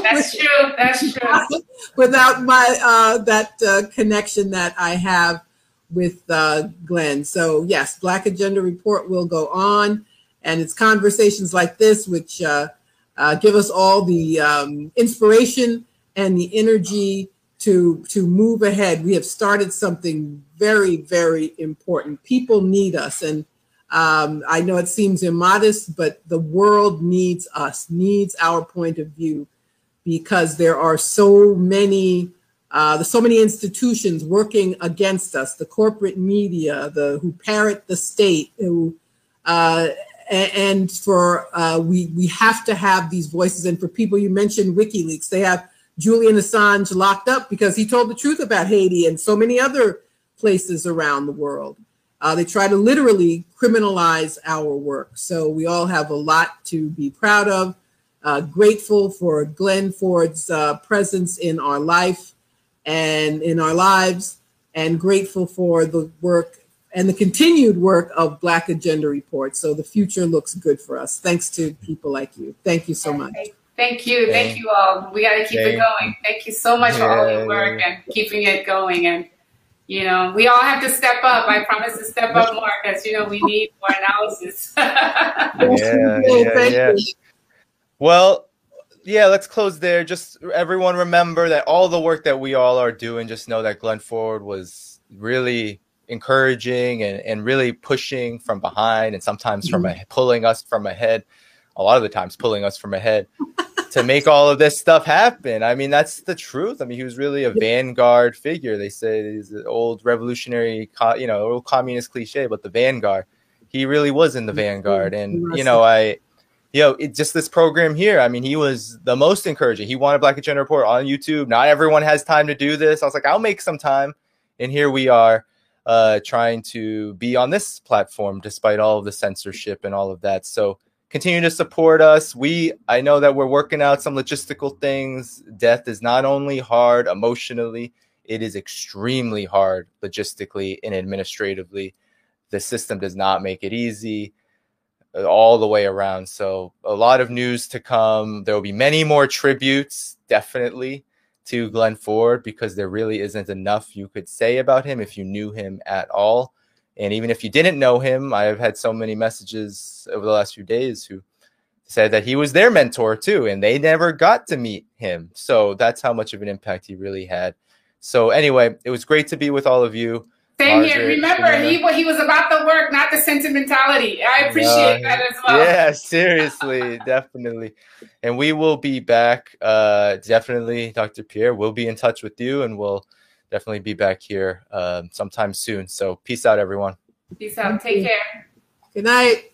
That's true. That's true. (laughs) Without my uh, that uh, connection that I have with uh, Glen. So yes, Black Agenda Report will go on, and it's conversations like this which uh, uh, give us all the um, inspiration and the energy to to move ahead. We have started something very very important. People need us, and um, I know it seems immodest, but the world needs us, needs our point of view, because there are so many, uh, there's so many institutions working against us. The corporate media, the who parrot the state, who, uh, and for uh, we we have to have these voices. And for people you mentioned, WikiLeaks, they have Julian Assange locked up because he told the truth about Haiti and so many other places around the world. Uh, they try to literally criminalize our work. So we all have a lot to be proud of. Uh, grateful for Glen Ford's uh, presence in our life and in our lives, and grateful for the work and the continued work of Black Agenda Report. So the future looks good for us. Thanks to people like you. Thank you so much. Thank you. Thank you all. We got to keep it going. Thank you so much for all your work and keeping it going. And you know, we all have to step up. I promise to step up more because you know we need more analysis. (laughs) yeah, yeah, yeah. Well, yeah, let's close there. Just everyone remember that all the work that we all are doing, just know that Glen Ford was really encouraging and, and really pushing from behind and sometimes from mm-hmm. a, pulling us from ahead a lot of the times pulling us from ahead to make all of this stuff happen i mean that's the truth i mean he was really a vanguard figure they say he's an old revolutionary you know old communist cliche but the vanguard he really was in the vanguard and you know i you know, it just this program here. I mean, he was the most encouraging. He wanted Black Agenda Report on YouTube. Not everyone has time to do this. I was like, I'll make some time. And here we are uh, trying to be on this platform despite all of the censorship and all of that. So continue to support us. We, I know that we're working out some logistical things. Death is not only hard emotionally, it is extremely hard logistically and administratively. The system does not make it easy uh, all the way around. So a lot of news to come. There will be many more tributes, definitely, to Glen Ford because there really isn't enough you could say about him if you knew him at all. And even if you didn't know him, I've had so many messages over the last few days who said that he was their mentor too, and they never got to meet him. So that's how much of an impact he really had. So anyway, it was great to be with all of you. Same here. Remember, he he was about the work, not the sentimentality. I appreciate uh, that as well. Yeah, seriously, definitely. And we will be back. Uh, definitely, Dr. Pierre. We'll be in touch with you, and we'll definitely be back here um, sometime soon. So, peace out, everyone. Peace out. Take care. Good night.